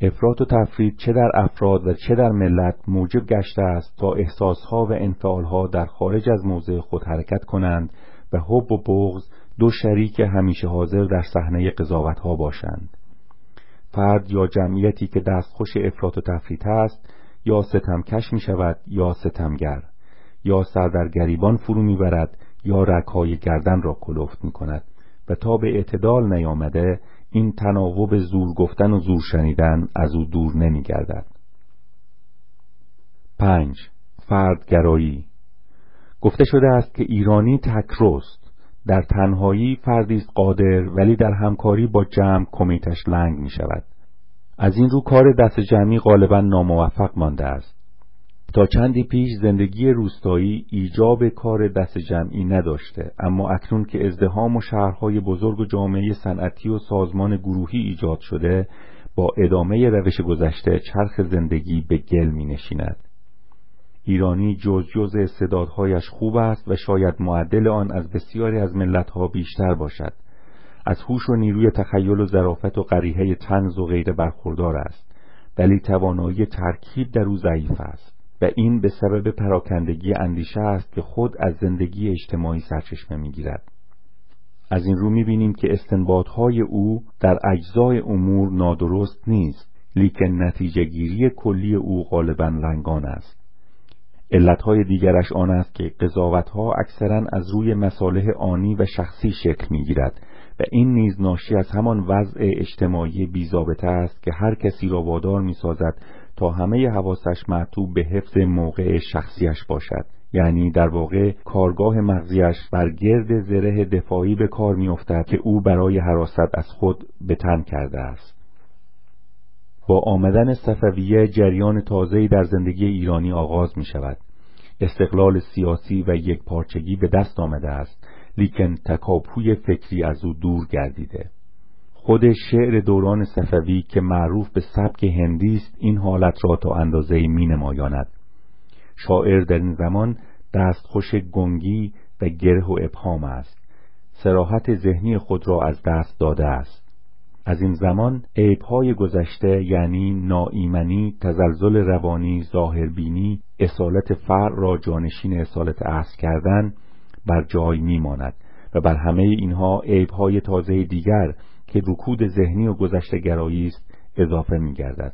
افراط و تفرید چه در افراد و چه در ملت موجب گشته است تا احساسها و انفعالها در خارج از موضع خود حرکت کنند و حب و بغض دو شریک همیشه حاضر در صحنه قضاوتها باشند. فرد یا جمعیتی که دستخوش افراط و تفرید است یا ستمکش می شود یا ستمگر یا سر در گریبان فرو می‌برد یا رکهای گردن را کلفت می کند و تا به اعتدال نیامده این تناوب زور گفتن و زور شنیدن از او دور نمی گردد. پنج. فردگرایی. گفته شده است که ایرانی تکرست. در تنهایی فردی است قادر ولی در همکاری با جمع کمیتش لنگ می شود از این رو کار دست جمعی غالبا ناموفق مانده است. تا چندی پیش زندگی روستایی ایجاب کار دست جمعی نداشته اما اکنون که ازدهام و شهرهای بزرگ و جامعه صنعتی و سازمان گروهی ایجاد شده با ادامه روش گذشته چرخ زندگی به گل می نشیند. ایرانی جز جز استعدادهایش خوب است و شاید معدل آن از بسیاری از ملتها بیشتر باشد. از هوش و نیروی تخیل و ظرافت و قریحه تنز و غیره برخوردار است. ولی توانایی ترکیب در او ضعیف است. این به سبب پراکندگی اندیشه است که خود از زندگی اجتماعی سرچشمه می‌گیرد. از این رو می‌بینیم که استنباطهای او در اجزای امور نادرست نیست لیکن نتیجه گیری کلی او غالبا لنگان است. علتهای دیگرش آن است که قضاوتها اکثرا از روی مصالح آنی و شخصی شکل می‌گیرد و این نیز ناشی از همان وضع اجتماعی بیزابطه است که هر کسی را وادار می‌سازد تا همه حواسش معطوب به حفظ موقع شخصیش باشد. یعنی در واقع کارگاه مغزیش بر گرد زره دفاعی به کار میافتد که او برای حراست از خود به تن کرده است. با آمدن صفویه جریان تازه‌ای در زندگی ایرانی آغاز می شود استقلال سیاسی و یک پارچگی به دست آمده است لیکن تکاپوی فکری از او دور گردیده. خود شعر دوران صفوی که معروف به سبک هندی است این حالت را تا اندازه می نمایاند. شاعر در این زمان دستخوش گنگی و گره و ابهام است. سراحت ذهنی خود را از دست داده است. از این زمان عیبهای گذشته یعنی ناایمنی تزلزل روانی ظاهربینی اصالت فر را جانشین اصالت اصل کردن بر جای میماند و بر همه اینها عیبهای تازه دیگر که رکود ذهنی و گذشته گرایی است اضافه می گردد.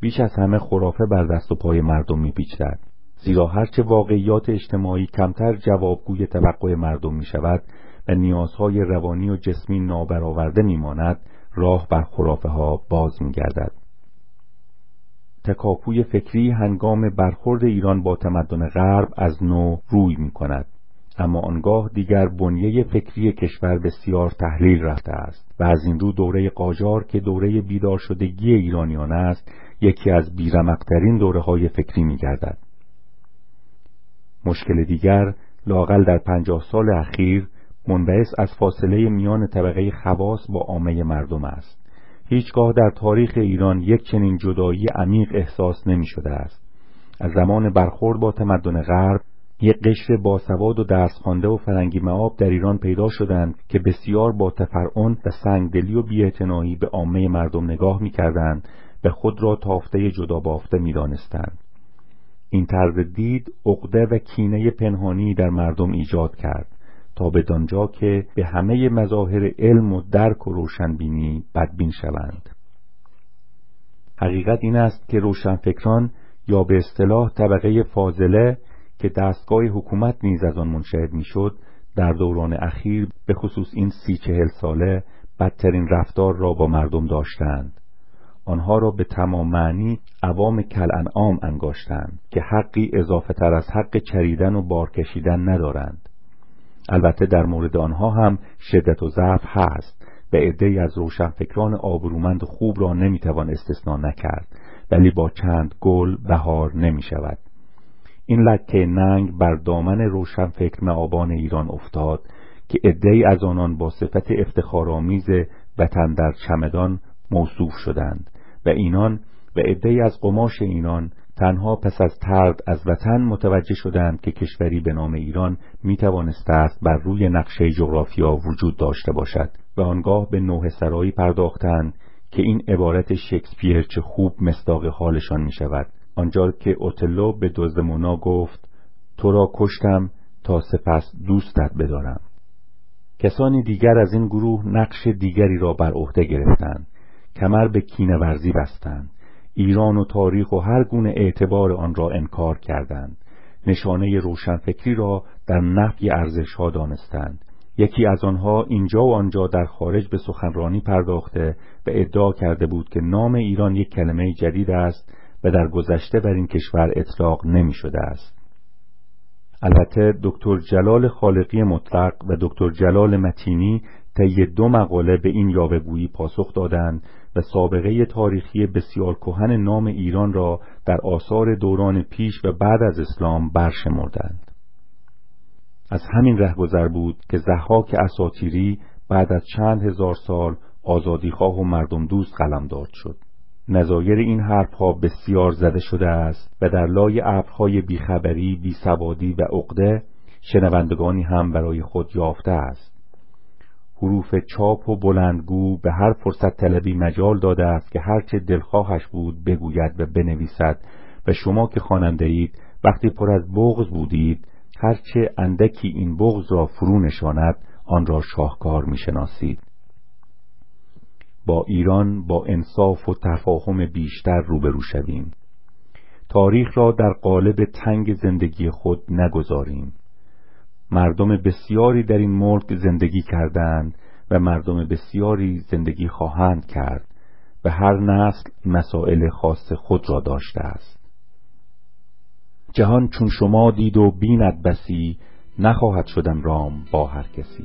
بیش از همه خرافه بر دست و پای مردم می پیچد. زیرا هرچه واقعیات اجتماعی کمتر جوابگوی توقع مردم می شود و نیازهای روانی و جسمی نابرآورده می ماند راه بر خرافه ها باز می گردد. تکاپوی فکری هنگام برخورد ایران با تمدن غرب از نو روی می کند. اما آنگاه دیگر بنیه فکری کشور بسیار تحلیل رفته است و از این رو دوره قاجار که دوره بیدار شدگی ایرانیان است یکی از بیرمقترین دوره های فکری می گردد. مشکل دیگر لاقل در پنجاه سال اخیر منبعث از فاصله میان طبقه خواص با عامه مردم است هیچگاه در تاریخ ایران یک چنین جدایی عمیق احساس نمی شده است از زمان برخورد با تمدن غرب یک قشر باسواد و درس خوانده و فرنگی معاب در ایران پیدا شدند که بسیار با تفرعن و سنگدلی و بیاعتنایی به عامه مردم نگاه می‌کردند و خود را تافته جدا بافته می‌دانستند. این طرز دید عقده و کینه پنهانی در مردم ایجاد کرد تا به دانجا که به همه مظاهر علم و درک و روشنبینی بدبین شوند. حقیقت این است که روشنفکران یا به اصطلاح طبقه فاضله که دستگاه حکومت نیز از آن منشهد می‌شد در دوران اخیر به خصوص این سی چهل ساله بدترین رفتار را با مردم داشتند. آنها را به تمام معنی عوام کل انعام انگاشتند که حقی اضافه تر از حق چریدن و بار کشیدن ندارند. البته در مورد آنها هم شدت و ضعف هست. و عدهای از روشنفکران آبرومند خوب را نمی‌توان استثنا نکرد ولی با چند گل بهار نمی شود این لکه ننگ بر دامن روشن فکر معابان ایران افتاد که عدهای از آنان با صفت افتخارآمیز وطن در چمدان موصوف شدند و اینان و عدهای از قماش ایران تنها پس از ترد از وطن متوجه شدند که کشوری به نام ایران می توانسته است بر روی نقشه جغرافیا وجود داشته باشد و آنگاه به نوه سرایی پرداختند که این عبارت شکسپیر چه خوب مصداق حالشان می شود آنجا که اوتلو به دزدمونا گفت تو را کشتم تا سپس دوستت بدارم. کسانی دیگر از این گروه نقش دیگری را بر عهده گرفتند. کمر به کینه ورزی بستند. ایران و تاریخ و هر گونه اعتبار آن را انکار کردند. نشانه روشنفکری را در نفی ارزشها دانستند. یکی از آنها اینجا و آنجا در خارج به سخنرانی پرداخته و ادعا کرده بود که نام ایران یک کلمه جدید است و در گذشته بر این کشور اطلاق نمی شده است. البته دکتر جلال خالقی مطلق و دکتر جلال متینی طی دو مقاله به این یاوهگویی پاسخ دادند و سابقه تاریخی بسیار کهن نام ایران را در آثار دوران پیش و بعد از اسلام برشمردند. از همین رهگذر بود که زحاک اساتیری بعد از چند هزار سال آزادیخواه و مردم دوست قلمداد شد. نظایر این حرفها بسیار زده شده است و در لای ابرهای بیخبری بیسوادی و عقده شنوندگانی هم برای خود یافته است. حروف چاپ و بلندگو به هر فرصت طلبی مجال داده است که هرچه دلخواهش بود بگوید و بنویسد و شما که خواننده اید وقتی پر از بغض بودید هرچه اندکی این بغض را فرو نشاند آن را شاهکار می‌شناسید. با ایران با انصاف و تفاهم بیشتر روبرو شویم. تاریخ را در قالب تنگ زندگی خود نگذاریم. مردم بسیاری در این ملک زندگی کردند و مردم بسیاری زندگی خواهند کرد و هر نسل مسائل خاص خود را داشته است. جهان چون شما دید و بیند بسی نخواهد شدن رام با هر کسی.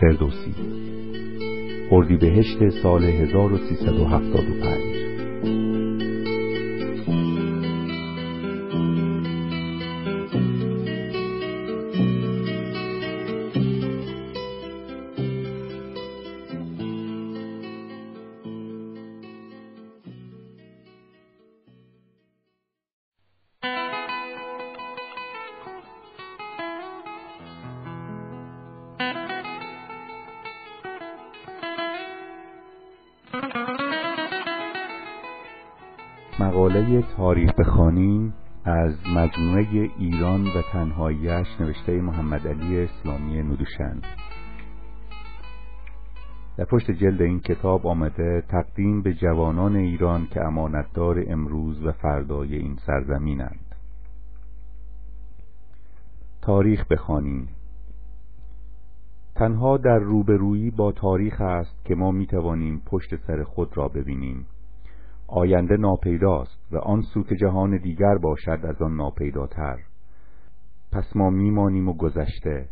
فردوسی. اردیبهشت سال 1375 تاریخ بخوانیم از مجموعه ایران و تنهاییش نوشته محمد علی اسلامی ندوشن در پشت جلد این کتاب آمده تقدیم به جوانان ایران که امانتدار امروز و فردای این سرزمینند. تاریخ بخوانیم تنها در روبرویی با تاریخ است که ما می‌توانیم پشت سر خود را ببینیم. آینده ناپیداست و آن سو جهان دیگر باشد از آن ناپیداتر. پس ما میمانیم و گذشته.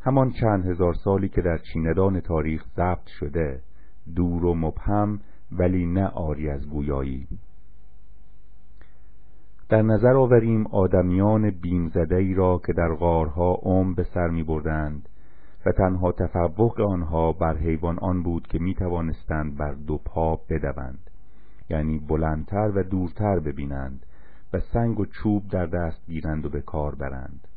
همان چند هزار سالی که در چیندان تاریخ ضبط شده دور و مبهم ولی نه آری از گویایی. در نظر آوریم آدمیان بیمزده ای را که در غارها عم به سر می بردند و تنها تفوق آنها بر حیوان آن بود که می توانستند بر دو پا بدوند. یعنی بلندتر و دورتر ببینند و سنگ و چوب در دست گیرند و به کار برند.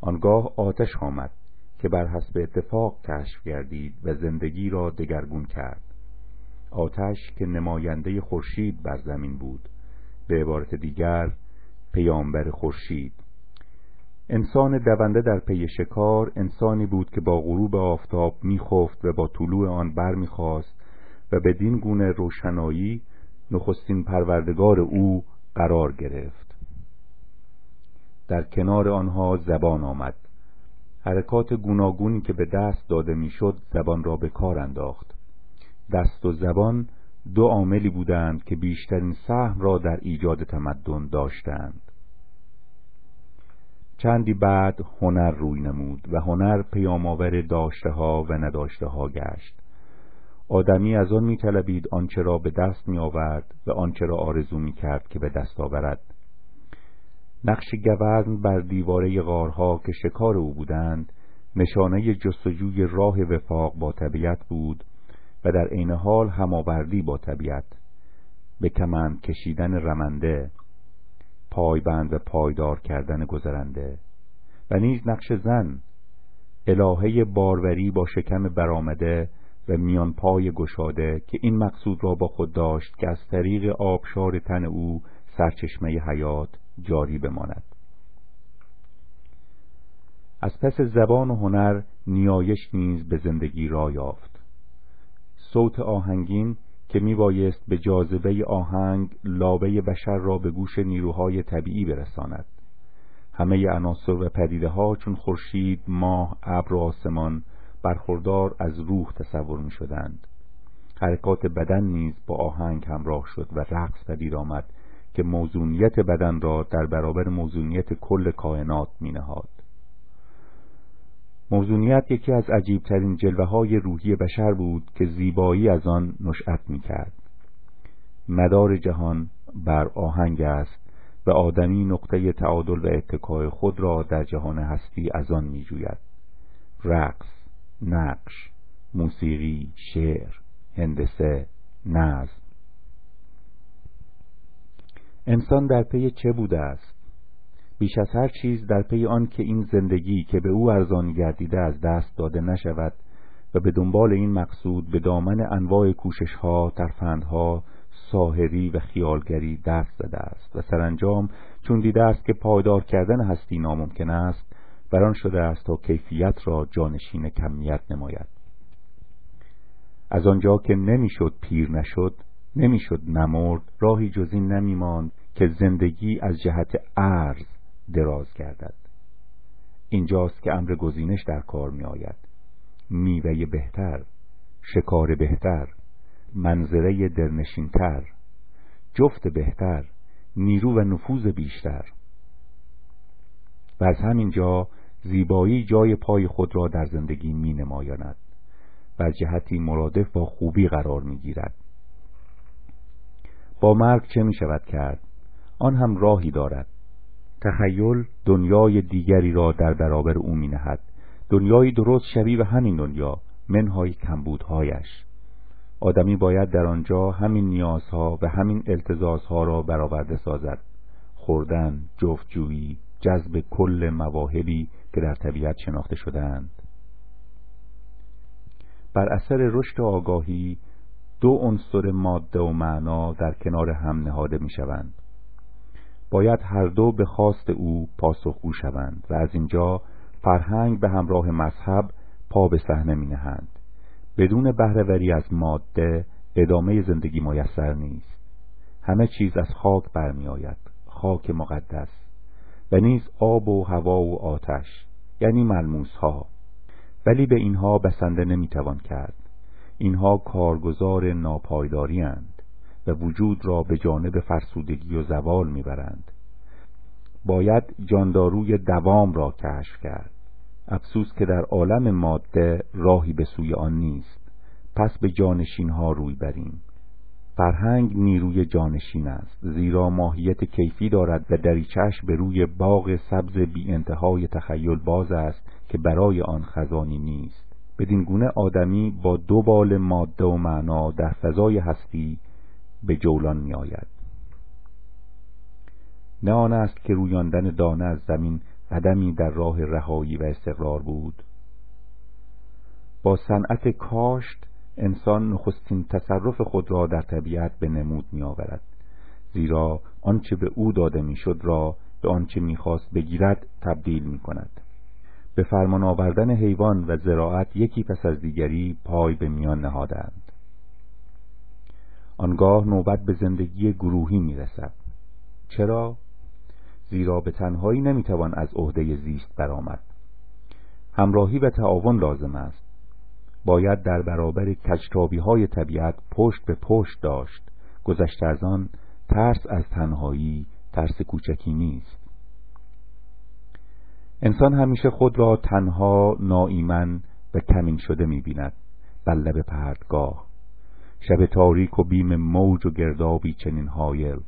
آنگاه آتش آمد که بر حسب اتفاق کشف گردید و زندگی را دگرگون کرد. آتش که نماینده خورشید بر زمین بود. به عبارت دیگر پیامبر خورشید. انسان دونده در پی شکار انسانی بود که با غروب آفتاب میخفت و با طلوع آن بر می‌خواست و بدین گونه روشنایی نخستین پروردگار او قرار گرفت. در کنار آنها زبان آمد. حرکات گوناگونی که به دست داده می‌شد زبان را به کار انداخت. دست و زبان دو عاملی بودند که بیشترین سهم را در ایجاد تمدن داشتند. چندی بعد هنر روی نمود و هنر پیامآور داشته ها و نداشته ها گشت. آدمی از آن میطلبید آنچه را به دست می آورد و آنچه را آرزو می کرد که به دست آورد. نقش گوزن بر دیواره غارها که شکار او بودند نشانه جستجوی راه وفاق با طبیعت بود و در عین حال هماوردی با طبیعت. به کمند کشیدن رمنده پایبند و پایدار کردن گذرنده و نیز نقش زن الهه باروری با شکم برآمده و میان پای گشاده که این مقصود را با خود داشت که از طریق آبشار تن او سرچشمه حیات جاری بماند. از پس زبان و هنر نیایش نیز به زندگی را یافت. صوت آهنگین که میبایست به جاذبه آهنگ لابه بشر را به گوش نیروهای طبیعی برساند. همه عناصر و پدیده ها چون خورشید، ماه، ابر و آسمان برخوردار از روح تصور می شدند. حرکات بدن نیز با آهنگ همراه شد و رقص پدید آمد که موزونیت بدن را در برابر موزونیت کل کائنات می نهاد. موزونیت یکی از عجیبترین جلوه های روحی بشر بود که زیبایی از آن نشأت می کرد. مدار جهان بر آهنگ است و آدمی نقطه تعادل و اتکای خود را در جهان هستی از آن می جوید. رقص، نقش، موسیقی، شعر، هندسه، نظم انسان در پی چه بوده است؟ بیش از هر چیز در پی آن که این زندگی که به او ارزان گردیده از دست داده نشود و به دنبال این مقصود به دامن انواع کوششها، ترفندها، ساهری و خیالگری دست زده است و سرانجام چون دیده است که پایدار کردن هستی ناممکن است بران شده است تا کیفیت را جانشین کمیت نماید. از آنجا که نمی‌شد پیر نشد نمی‌شد نمرد راهی جز این نمیماند که زندگی از جهت عرض دراز گردد. اینجاست که امر گزینش در کار می آید میوه بهتر شکار بهتر منظره درنشینتر جفت بهتر نیرو و نفوذ بیشتر. و از همین جا زیبایی جای پای خود را در زندگی می نمایاند و جهتی مرادف با خوبی قرار می گیرد با مرگ چه می شود کرد؟ آن هم راهی دارد. تخیل دنیای دیگری را در برابر او می نهد دنیای درست شبیه و همین دنیا منهای کمبودهایش. آدمی باید در آنجا همین نیازها و همین التزازها را برآورده سازد. خوردن، جفتجویی، جذب کل مواهبی که در طبیعت شناخته شدهاند بر اثر رشد آگاهی دو عنصر ماده و معنا در کنار هم نهاده می شوند. باید هر دو به خواست او پاسخگو شوند و از اینجا فرهنگ به همراه مذهب پا به صحنه می نهند. بدون بهرهوری از ماده ادامه زندگی میسر نیست همه چیز از خاک برمی آید خاک مقدس نیز آب و هوا و آتش یعنی ملموس ها ولی به اینها بسنده نمی‌توان کرد. اینها کارگزار ناپایداری اند و وجود را به جانب فرسودگی و زوال می‌برند. باید جانداروی دوام را کشف کرد. افسوس که در عالم ماده راهی به سوی آن نیست. پس به جانشین ها روی بریم. فرهنگ نیروی جانشین است زیرا ماهیت کیفی دارد و دریچش به روی باغ سبز بی انتهای تخیل باز است که برای آن خزانی نیست. بدین گونه آدمی با دو بال ماده و معنا در فضای هستی به جولان می آید نه آن است که رویاندن دانه از زمین قدمی در راه رهایی و استقرار بود. با صنعت کاشت انسان نخستین تصرف خود را در طبیعت به نمود می آورد زیرا آنچه به او داده می‌شد را به آنچه می‌خواست بگیرد تبدیل می کند به فرمان آوردن حیوان و زراعت یکی پس از دیگری پای به میان نهادند. آنگاه نوبت به زندگی گروهی می رسد چرا؟ زیرا به تنهایی نمی‌توان از عهده زیست برآمد. همراهی و تعاون لازم است. باید در برابر کجتابی های طبیعت پشت به پشت داشت. گذشته از آن ترس از تنهایی ترس کوچکی نیست. انسان همیشه خود را تنها ناایمن و کمین شده می‌بیند. بر لب پردگاه شب تاریک و بیم موج و گردابی چنین حایل.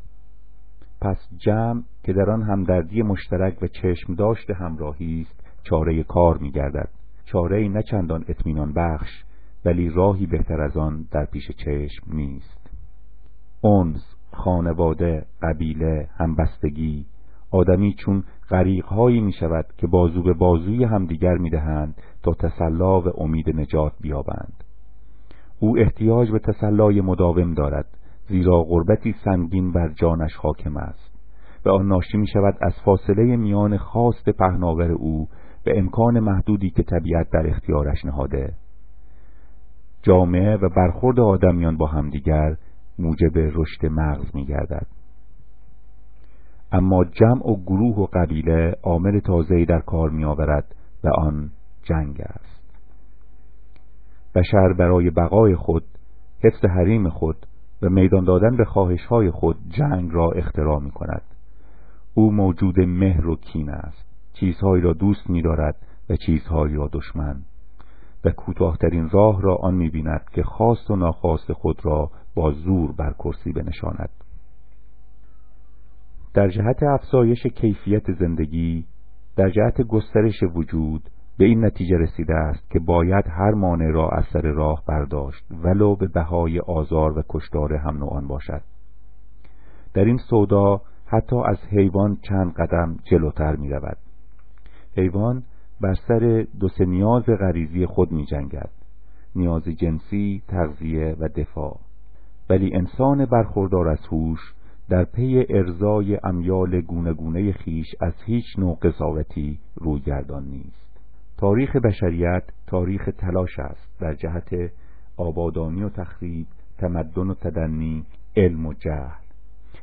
پس جمع که در آن همدردی مشترک و چشم داشت همراهی است چاره کار میگردد. چاره نه چندان اطمینان بخش ولی راهی بهتر از آن در پیش چشم نیست. اونز خانواده قبیله همبستگی آدمی چون غریقهایی می شود که بازو به بازوی همدیگر می دهند تا تسلا و امید نجات بیابند. او احتیاج به تسلای مداوم دارد زیرا غربتی سنگین بر جانش حاکم است. و آن ناشی می شود از فاصله میان خواست پهناور او به امکان محدودی که طبیعت در اختیارش نهاده. جامعه و برخورد آدمیان با همدیگر موجب رشد مغز می گردد. اما جمع و گروه و قبیله عامل تازه‌ای در کار می آورد و آن جنگ است. بشر برای بقای خود حفظ حریم خود و میدان دادن به خواهش های خود جنگ را اختراع می کند او موجود مهر و کین است. چیزهایی را دوست می دارد و چیزهایی را دشمن. و کوتاهترین راه را آن می بیند که خواست و ناخواست خود را با زور بر کرسی بنشاند. در جهت افزایش کیفیت زندگی در جهت گسترش وجود به این نتیجه رسیده است که باید هر مانع را از سر راه برداشت ولو به بهای آزار و کشتار هم نوعان باشد. در این سودا حتی از حیوان چند قدم جلوتر می رود حیوان بر سر دو سه نیاز غریزی خود می جنگد نیاز جنسی، تغذیه و دفاع. ولی انسان برخوردار از هوش در پی ارزای امیال گونه گونه خیش از هیچ نوع قضاوتی رویگردان نیست. تاریخ بشریت تاریخ تلاش است در جهت آبادانی و تخریب تمدن و تدنی علم و جهل.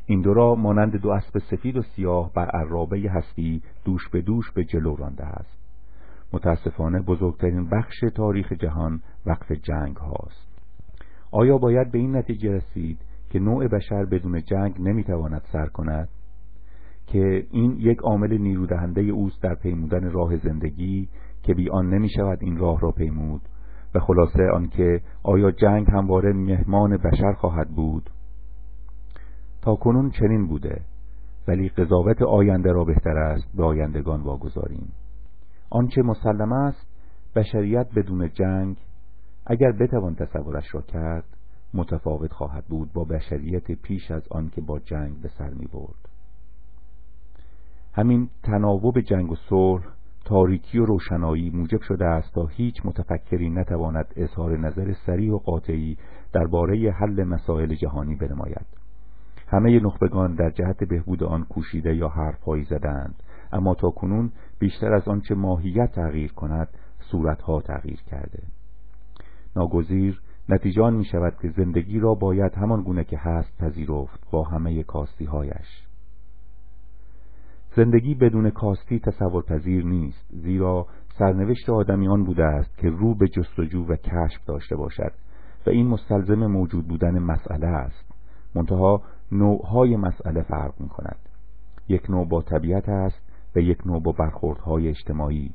این دو را مانند دو اسب سفید و سیاه بر عرابه هستی دوش به دوش به جلو رانده است. متاسفانه بزرگترین بخش تاریخ جهان وقف جنگ هاست. آیا باید به این نتیجه رسید که نوع بشر بدون جنگ نمی‌تواند سر کند؟ که این یک عامل نیرودهنده اوست در پیمودن راه زندگی که بی آن نمی شود این راه را پیمود. و خلاصه آنکه آیا جنگ همواره مهمان بشر خواهد بود؟ تا کنون چنین بوده ولی قضاوت آینده را بهتر است به آیندگان واگذاریم آنچه مسلم است بشریت بدون جنگ اگر بتوان تصورش را کرد متفاوت خواهد بود با بشریت پیش از آن که با جنگ به سر می برد. همین تناوب جنگ و صلح تاریکی و روشنایی موجب شده است تا هیچ متفکری نتواند اظهار نظر سریع و قاطعی درباره حل مسائل جهانی بنماید همه نخبگان در جهت بهبود آن کوشیده یا حرفهایی زدند اما تا کنون بیشتر از آنچه ماهیت تغییر کند صورتها تغییر کرده. ناگزیر نتیجه می شود که زندگی را باید همان گونه که هست پذیرفت با همه کاستی هایش زندگی بدون کاستی تصور پذیر نیست زیرا سرنوشت آدمیان بوده است که رو به جستجو و کشف داشته باشد و این مستلزم موجود بودن مسئله است. منتها نوعهای مسئله فرق می کند یک نوع با طبیعت است و یک نوع با برخوردهای اجتماعی.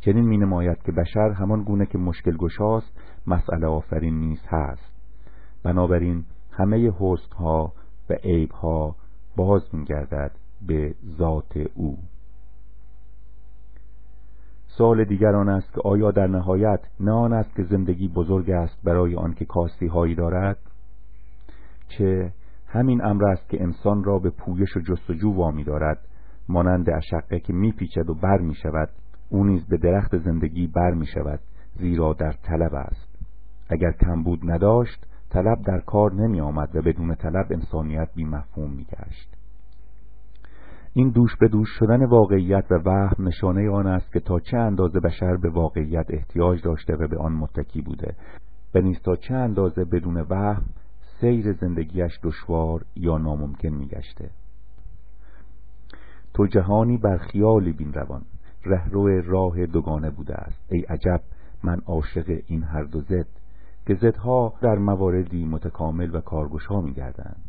چنین می نماید که بشر همان گونه که مشکل گشاست مسئله آفرین نیست هست. بنابراین همه حسن ها و عیب ها باز می گردد به ذات او. سوال دیگر آن است که آیا در نهایت نه آن است که زندگی بزرگ است برای آنکه کاستی هایی دارد؟ چه همین امر است که انسان را به پویش و جستجو وامی دارد مانند اشقه که میپیچد و بر می شود او نیز به درخت زندگی بر می شود زیرا در طلب است. اگر کمبود نداشت طلب در کار نمی آمد و بدون طلب انسانیت بی مفهوم می گشت این دوش به دوش شدن واقعیت و وهم نشانه آن است که تا چه اندازه بشر به واقعیت احتیاج داشته و به آن متکی بوده. و نیز تا چه اندازه بدون وهم سیر زندگیش دشوار یا ناممکن میگشته. تو جهانی بر خیالی بین روان رهرو راه دوگانه بوده است. ای عجب من عاشق این هر دو زد. که زدها در مواردی متکامل و کارگشا میگردند.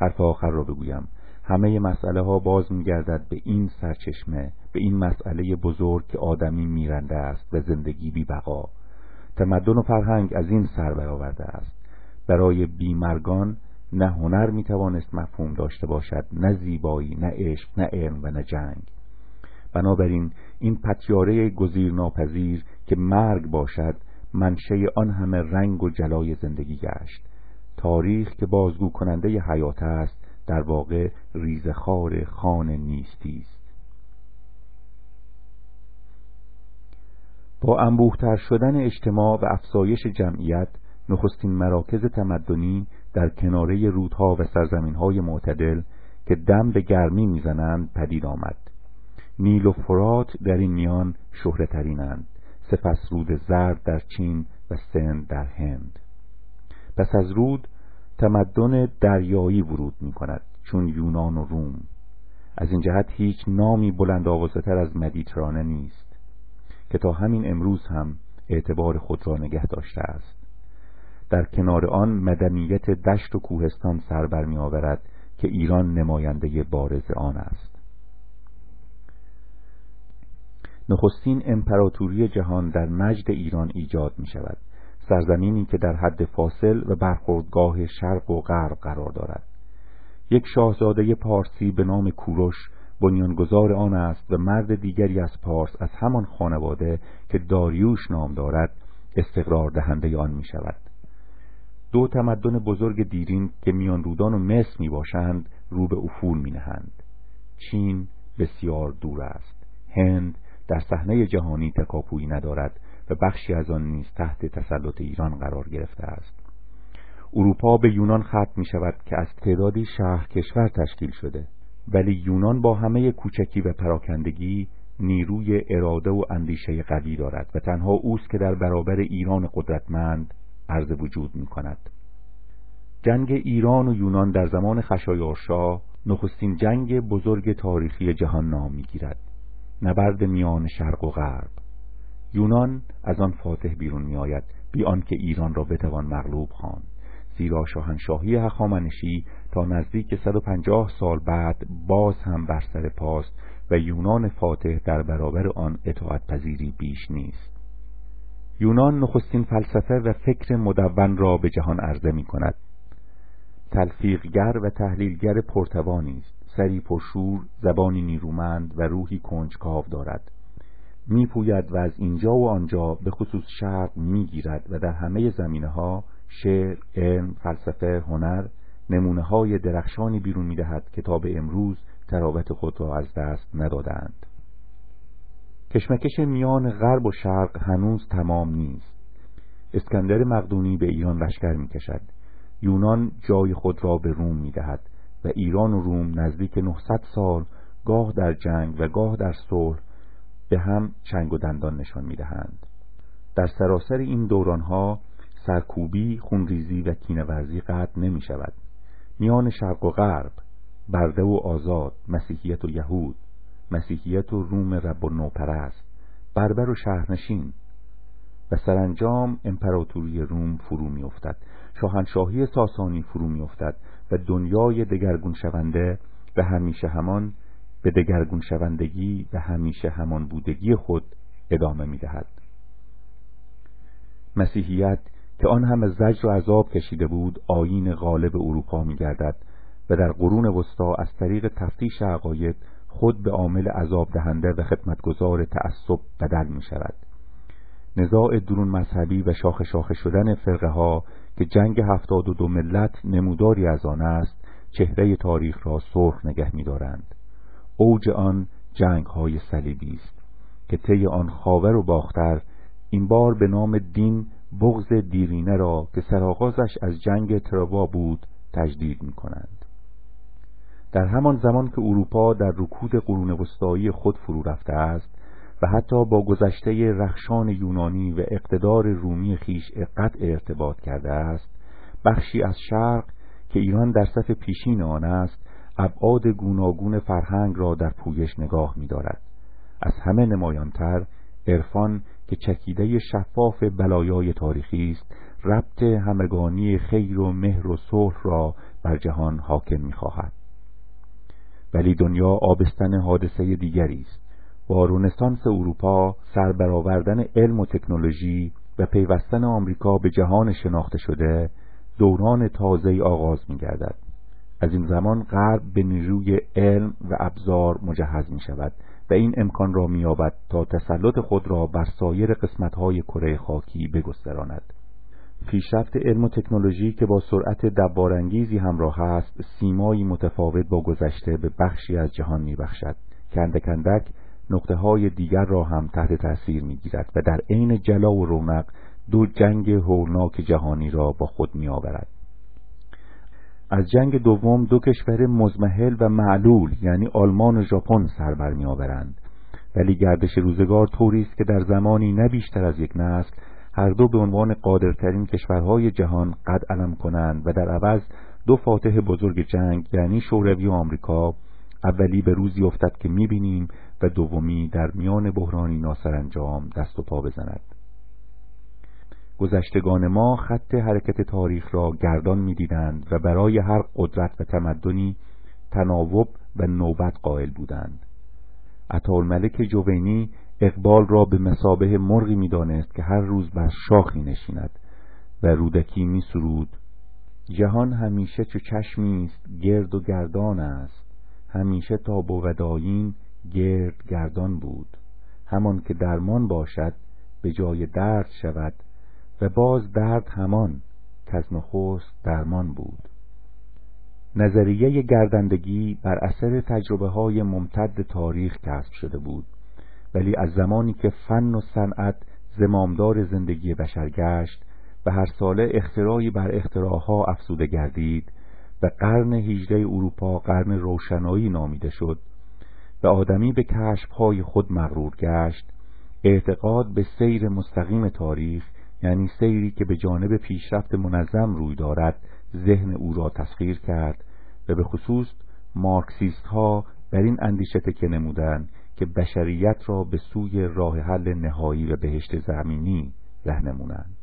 حرف آخر را بگویم. همه مسئله ها باز میگردد به این سرچشمه به این مسئله بزرگ که آدمی میرنده است و زندگی بی بقا تمدن و فرهنگ از این سر برآورده است. برای بیمرگان نه هنر می‌توانست مفهوم داشته باشد نه زیبایی نه عشق نه علم و نه جنگ. بنابراین این پتیاره گزیر ناپذیر که مرگ باشد منشه آن همه رنگ و جلای زندگی گشت. تاریخ که بازگو کننده حیات است در واقع ریزخار خان نیستی است. با انبوهتر شدن اجتماع و افزایش جمعیت نخستین مراکز تمدنی در کناره رودها و سرزمینهای معتدل که دم به گرمی می‌زنند پدید آمد. نیل و فرات در این میان شهرترینند سپس رود زرد در چین و سند در هند. پس از رود تمدن دریایی ورود می کند چون یونان و روم. از این جهت هیچ نامی بلند آوازتر از مدیترانه نیست که تا همین امروز هم اعتبار خود را نگه داشته است. در کنار آن مدنیت دشت و کوهستان سر برمی آورد که ایران نماینده بارز آن است. نخستین امپراتوری جهان در مجد ایران ایجاد می شود. سرزمینی که در حد فاصل و برخوردگاه شرق و غرب قرار دارد. یک شاهزاده پارسی به نام کوروش بنیانگذار آن است و مرد دیگری از پارس از همان خانواده که داریوش نام دارد استقرار دهنده آن می شود. دو تمدن بزرگ دیرین که میان رودان و مصر می باشند رو به افول می نهند. چین بسیار دور است. هند در صحنه جهانی تکاپویی ندارد و بخشی از آن نیز تحت تسلط ایران قرار گرفته است. اروپا به یونان ختم می شود که از تعدادی شهر کشور تشکیل شده. ولی یونان با همه کوچکی و پراکندگی نیروی اراده و اندیشه قوی دارد و تنها اوست که در برابر ایران قدرتمند عرض وجود می کند جنگ ایران و یونان در زمان خشایارشا نخستین جنگ بزرگ تاریخی جهان نام می گیرد نبرد میان شرق و غرب. یونان از آن فاتح بیرون می آید بی آنکه ایران را بتوان مغلوب خواند. زیرا شاهنشاهی هخامنشی تا نزدیک 150 سال بعد باز هم بر سر پاست و یونان فاتح در برابر آن اطاعت پذیری بیش نیست. یونان نخستین فلسفه و فکر مدون را به جهان عرضه می کند تلفیقگر و تحلیلگر پرتوانی است. سری پرشور زبانی نیرومند و روحی کنجکاو دارد. میپوید و از اینجا و آنجا به خصوص شرق می‌گیرد و در همه زمینه ها شعر، علم، فلسفه، هنر نمونه های درخشانی بیرون می‌دهد که تا امروز تراوت خود را از دست ندادند کشمکش میان غرب و شرق هنوز تمام نیست. اسکندر مقدونی به ایران لشکر می‌کشد. یونان جای خود را به روم می‌دهد و ایران و روم نزدیک 900 سال گاه در جنگ و گاه در صلح به هم چنگ و دندان نشان می‌دهند. در سراسر این دورانها سرکوبی، خونریزی و کینورزی قطع نمی شود میان شرق و غرب برده و آزاد مسیحیت و یهود مسیحیت و روم رب و نوپرست بربر و شهرنشین. و سرانجام امپراتوری روم فرو میافتد. شاهنشاهی ساسانی فرو میافتد و دنیای دگرگون شونده و همیشه همان به دگرگون شوندگی و همیشه همان بودگی خود ادامه می‌دهد. مسیحیت که آن همه زجر و عذاب کشیده بود آیین غالب اروپا میگردد و در قرون وسطا از طریق تفتیش عقاید خود به عامل عذاب دهنده و خدمتگزار تعصب بدل می شود نزاع درون مذهبی و شاخ شاخه شدن فرقه ها که جنگ هفتاد و دو ملت نموداری از آن است چهره تاریخ را سرخ نگه می دارند. اوج آن جنگ های صلیبی است که طی آن خاور و باختر این بار به نام دین بغض دیرینه را که سرآغازش از جنگ تروا بود تجدید می کنند. در همان زمان که اروپا در رکود قرون وسطایی خود فرو رفته است و حتی با گذشته رخشان یونانی و اقتدار رومی خیش قطع ارتباط کرده است بخشی از شرق که ایران در صف پیشین آن است ابعاد گوناگون فرهنگ را در پویش نگاه می‌دارد. از همه نمایانتر عرفان که چکیده شفاف بلایای تاریخی است ربط همگانی خیر و مهر و صلح را بر جهان حاکم می‌خواهد. ولی دنیا آبستن حادثه دیگری است با رونسانس اروپا سربرآوردن علم و تکنولوژی و پیوستن آمریکا به جهان شناخته شده دوران تازه آغاز می گردد. از این زمان غرب به نیروی علم و ابزار مجهز می شود و این امکان را می تا تسلط خود را بر سایر قسمتهای کره خاکی بگستراند پیشرفت علم و تکنولوژی که با سرعت دوارانگیزی همراه است سیمایی متفاوت با گذشته به بخشی از جهان میبخشد. کندک کندک نقطه های دیگر را هم تحت تاثیر می‌گیرد و در عین جلا و رونق دو جنگ هولناک جهانی را با خود میآورد. از جنگ دوم دو کشور مزمحل و معلول یعنی آلمان و ژاپن سر برمیآورند ولی گردش روزگار طوری است که در زمانی نه بیشتر از یک نسل هر دو به عنوان قادرترین کشورهای جهان قد علم کنند و در عوض دو فاتح بزرگ جنگ یعنی شوروی و آمریکا اولی به روزی افتد که می‌بینیم و دومی در میان بحرانی ناسرانجام دست و پا بزند. گذشتگان ما خط حرکت تاریخ را گردان می‌دیدند و برای هر قدرت و تمدنی تناوب و نوبت قائل بودند. عطالملک جوینی اقبال را به مسابه مرغی می‌دانست که هر روز بر شاخی نشیند و رودکی می سرود جهان همیشه چو چشمی است گرد و گردان است. همیشه تا بودایین گرد گردان بود. همان که درمان باشد به جای درد شود و باز درد همان که از نخست درمان بود. نظریه گردندگی بر اثر تجربه های ممتد تاریخ کسب شده بود. ولی از زمانی که فن و صنعت زمامدار زندگی بشر گشت و هر ساله اختراعی بر اختراعها افزوده گردید و قرن هیجده اروپا قرن روشنایی نامیده شد و آدمی به کشفهای خود مغرور گشت اعتقاد به سیر مستقیم تاریخ یعنی سیری که به جانب پیشرفت منظم روی دارد ذهن او را تسخیر کرد و به خصوص مارکسیست ها بر این اندیشه تکه نمودند که بشریت را به سوی راه حل نهایی و بهشت زمینی رهنمونند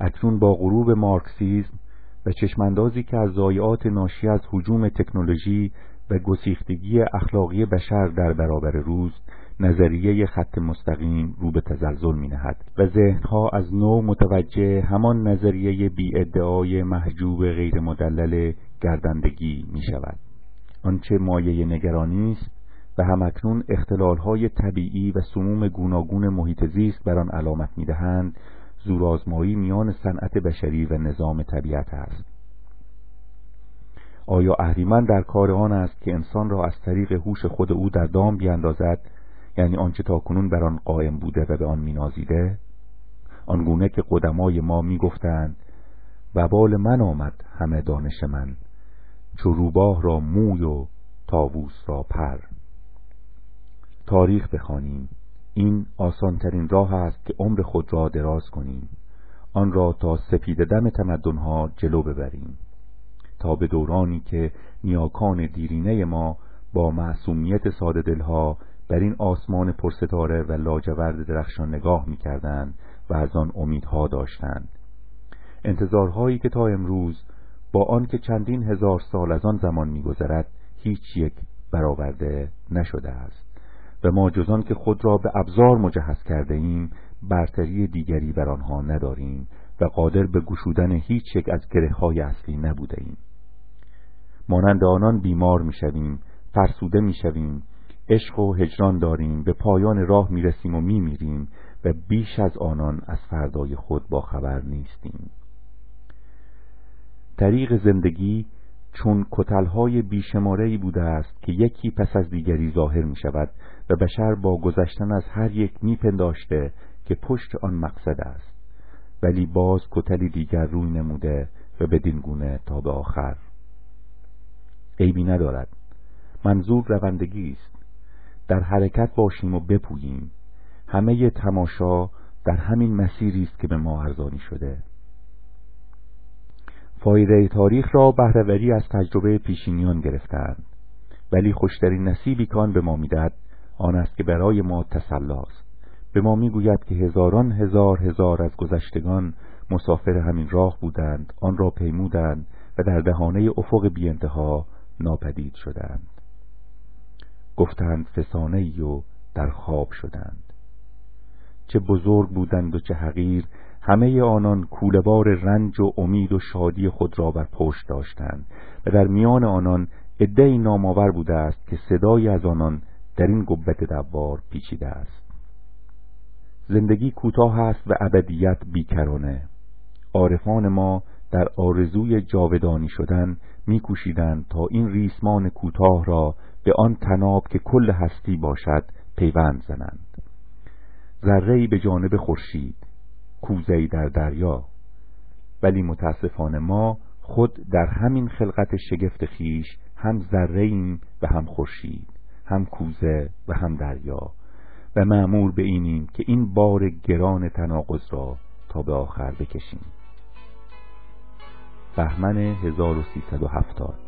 اکنون با غروب مارکسیزم و چشماندازی که از ضایعات ناشی از حجوم تکنولوژی و گسیختگی اخلاقی بشر در برابر روز نظریه خط مستقیم رو به تزلزل می نهد و ذهنها از نو متوجه همان نظریه بی ادعای محجوب غیر مدلل گردندگی می شود آنچه مایه نگرانی است و همکنون اختلالهای طبیعی و سموم گوناگون محیط زیست بر آن علامت می‌دهند زورآزمایی میان صنعت بشری و نظام طبیعت است. آیا اهریمن در کار آن است که انسان را از طریق هوش خود او در دام بیاندازد یعنی آنچه تاکنون بر آن قائم بوده و به آن مینازیده؟ آنگونه که قدمای ما می‌گفتند وبال من آمد همه دانش من چو روباه را موی و تاووس را پر. تاریخ بخوانیم. این آسانترین راه است که عمر خود را دراز کنیم. آن را تا سپید دم تمدنها جلو ببریم. تا به دورانی که نیاکان دیرینه ما با معصومیت ساده دلها بر این آسمان پرستاره و لاجورد درخشان نگاه می‌کردند و از آن امیدها داشتند. انتظارهایی که تا امروز با آنکه چندین هزار سال از آن زمان میگذرد هیچ یک برآورده نشده است. و ما جزان که خود را به ابزار مجهز کرده ایم برتری دیگری بر آنها نداریم و قادر به گشودن هیچ یک از گره های اصلی نبوده ایم. مانند آنان بیمار می‌شویم فرسوده می‌شویم عشق و هجران داریم به پایان راه می‌رسیم و میمیریم و بیش از آنان از فردای خود با خبر نیستیم. طریق زندگی چون کتلهای بیشمارهی بوده است که یکی پس از دیگری ظاهر می شود و بشر با گذشتن از هر یک میپنداشته که پشت آن مقصد است. ولی باز کتلی دیگر روی نموده و بدین گونه تا به آخر. عیبی ندارد. منظور روندگی است. در حرکت باشیم و بپوییم. همه تماشا در همین مسیری است که به ما ارزانی شده. فایده تاریخ را بهرهوری از تجربه پیشینیان گرفتند. ولی خوشترین نصیبی کان به ما می‌دهد آن است که برای ما تسلاست به ما می‌گوید که هزاران هزار هزار از گذشتگان مسافر همین راه بودند آن را پیمودند و در دهانه افق بی انتها ناپدید شدند. گفتند فسانه ای و در خواب شدند. چه بزرگ بودند و چه حقیر همه آنان کولبار رنج و امید و شادی خود را بر پشت داشتند و در میان آنان عدهای نامآور بوده است که صدای از آنان در این گبت دوار پیچیده است. زندگی کوتاه است و ابدیت بیکرانه. عارفان ما در آرزوی جاودانی شدن میکوشیدند تا این ریسمان کوتاه را به آن تناب که کل هستی باشد پیوند زنند. ذره‌ای به جانب خورشید کوزه‌ای در دریا. ولی متاسفانه ما خود در همین خلقت شگفت خیش هم ذره و هم خورشید. هم کوزه و هم دریا و معمور به اینیم که این بار گران تناقض را تا به آخر بکشیم. بهمن 1370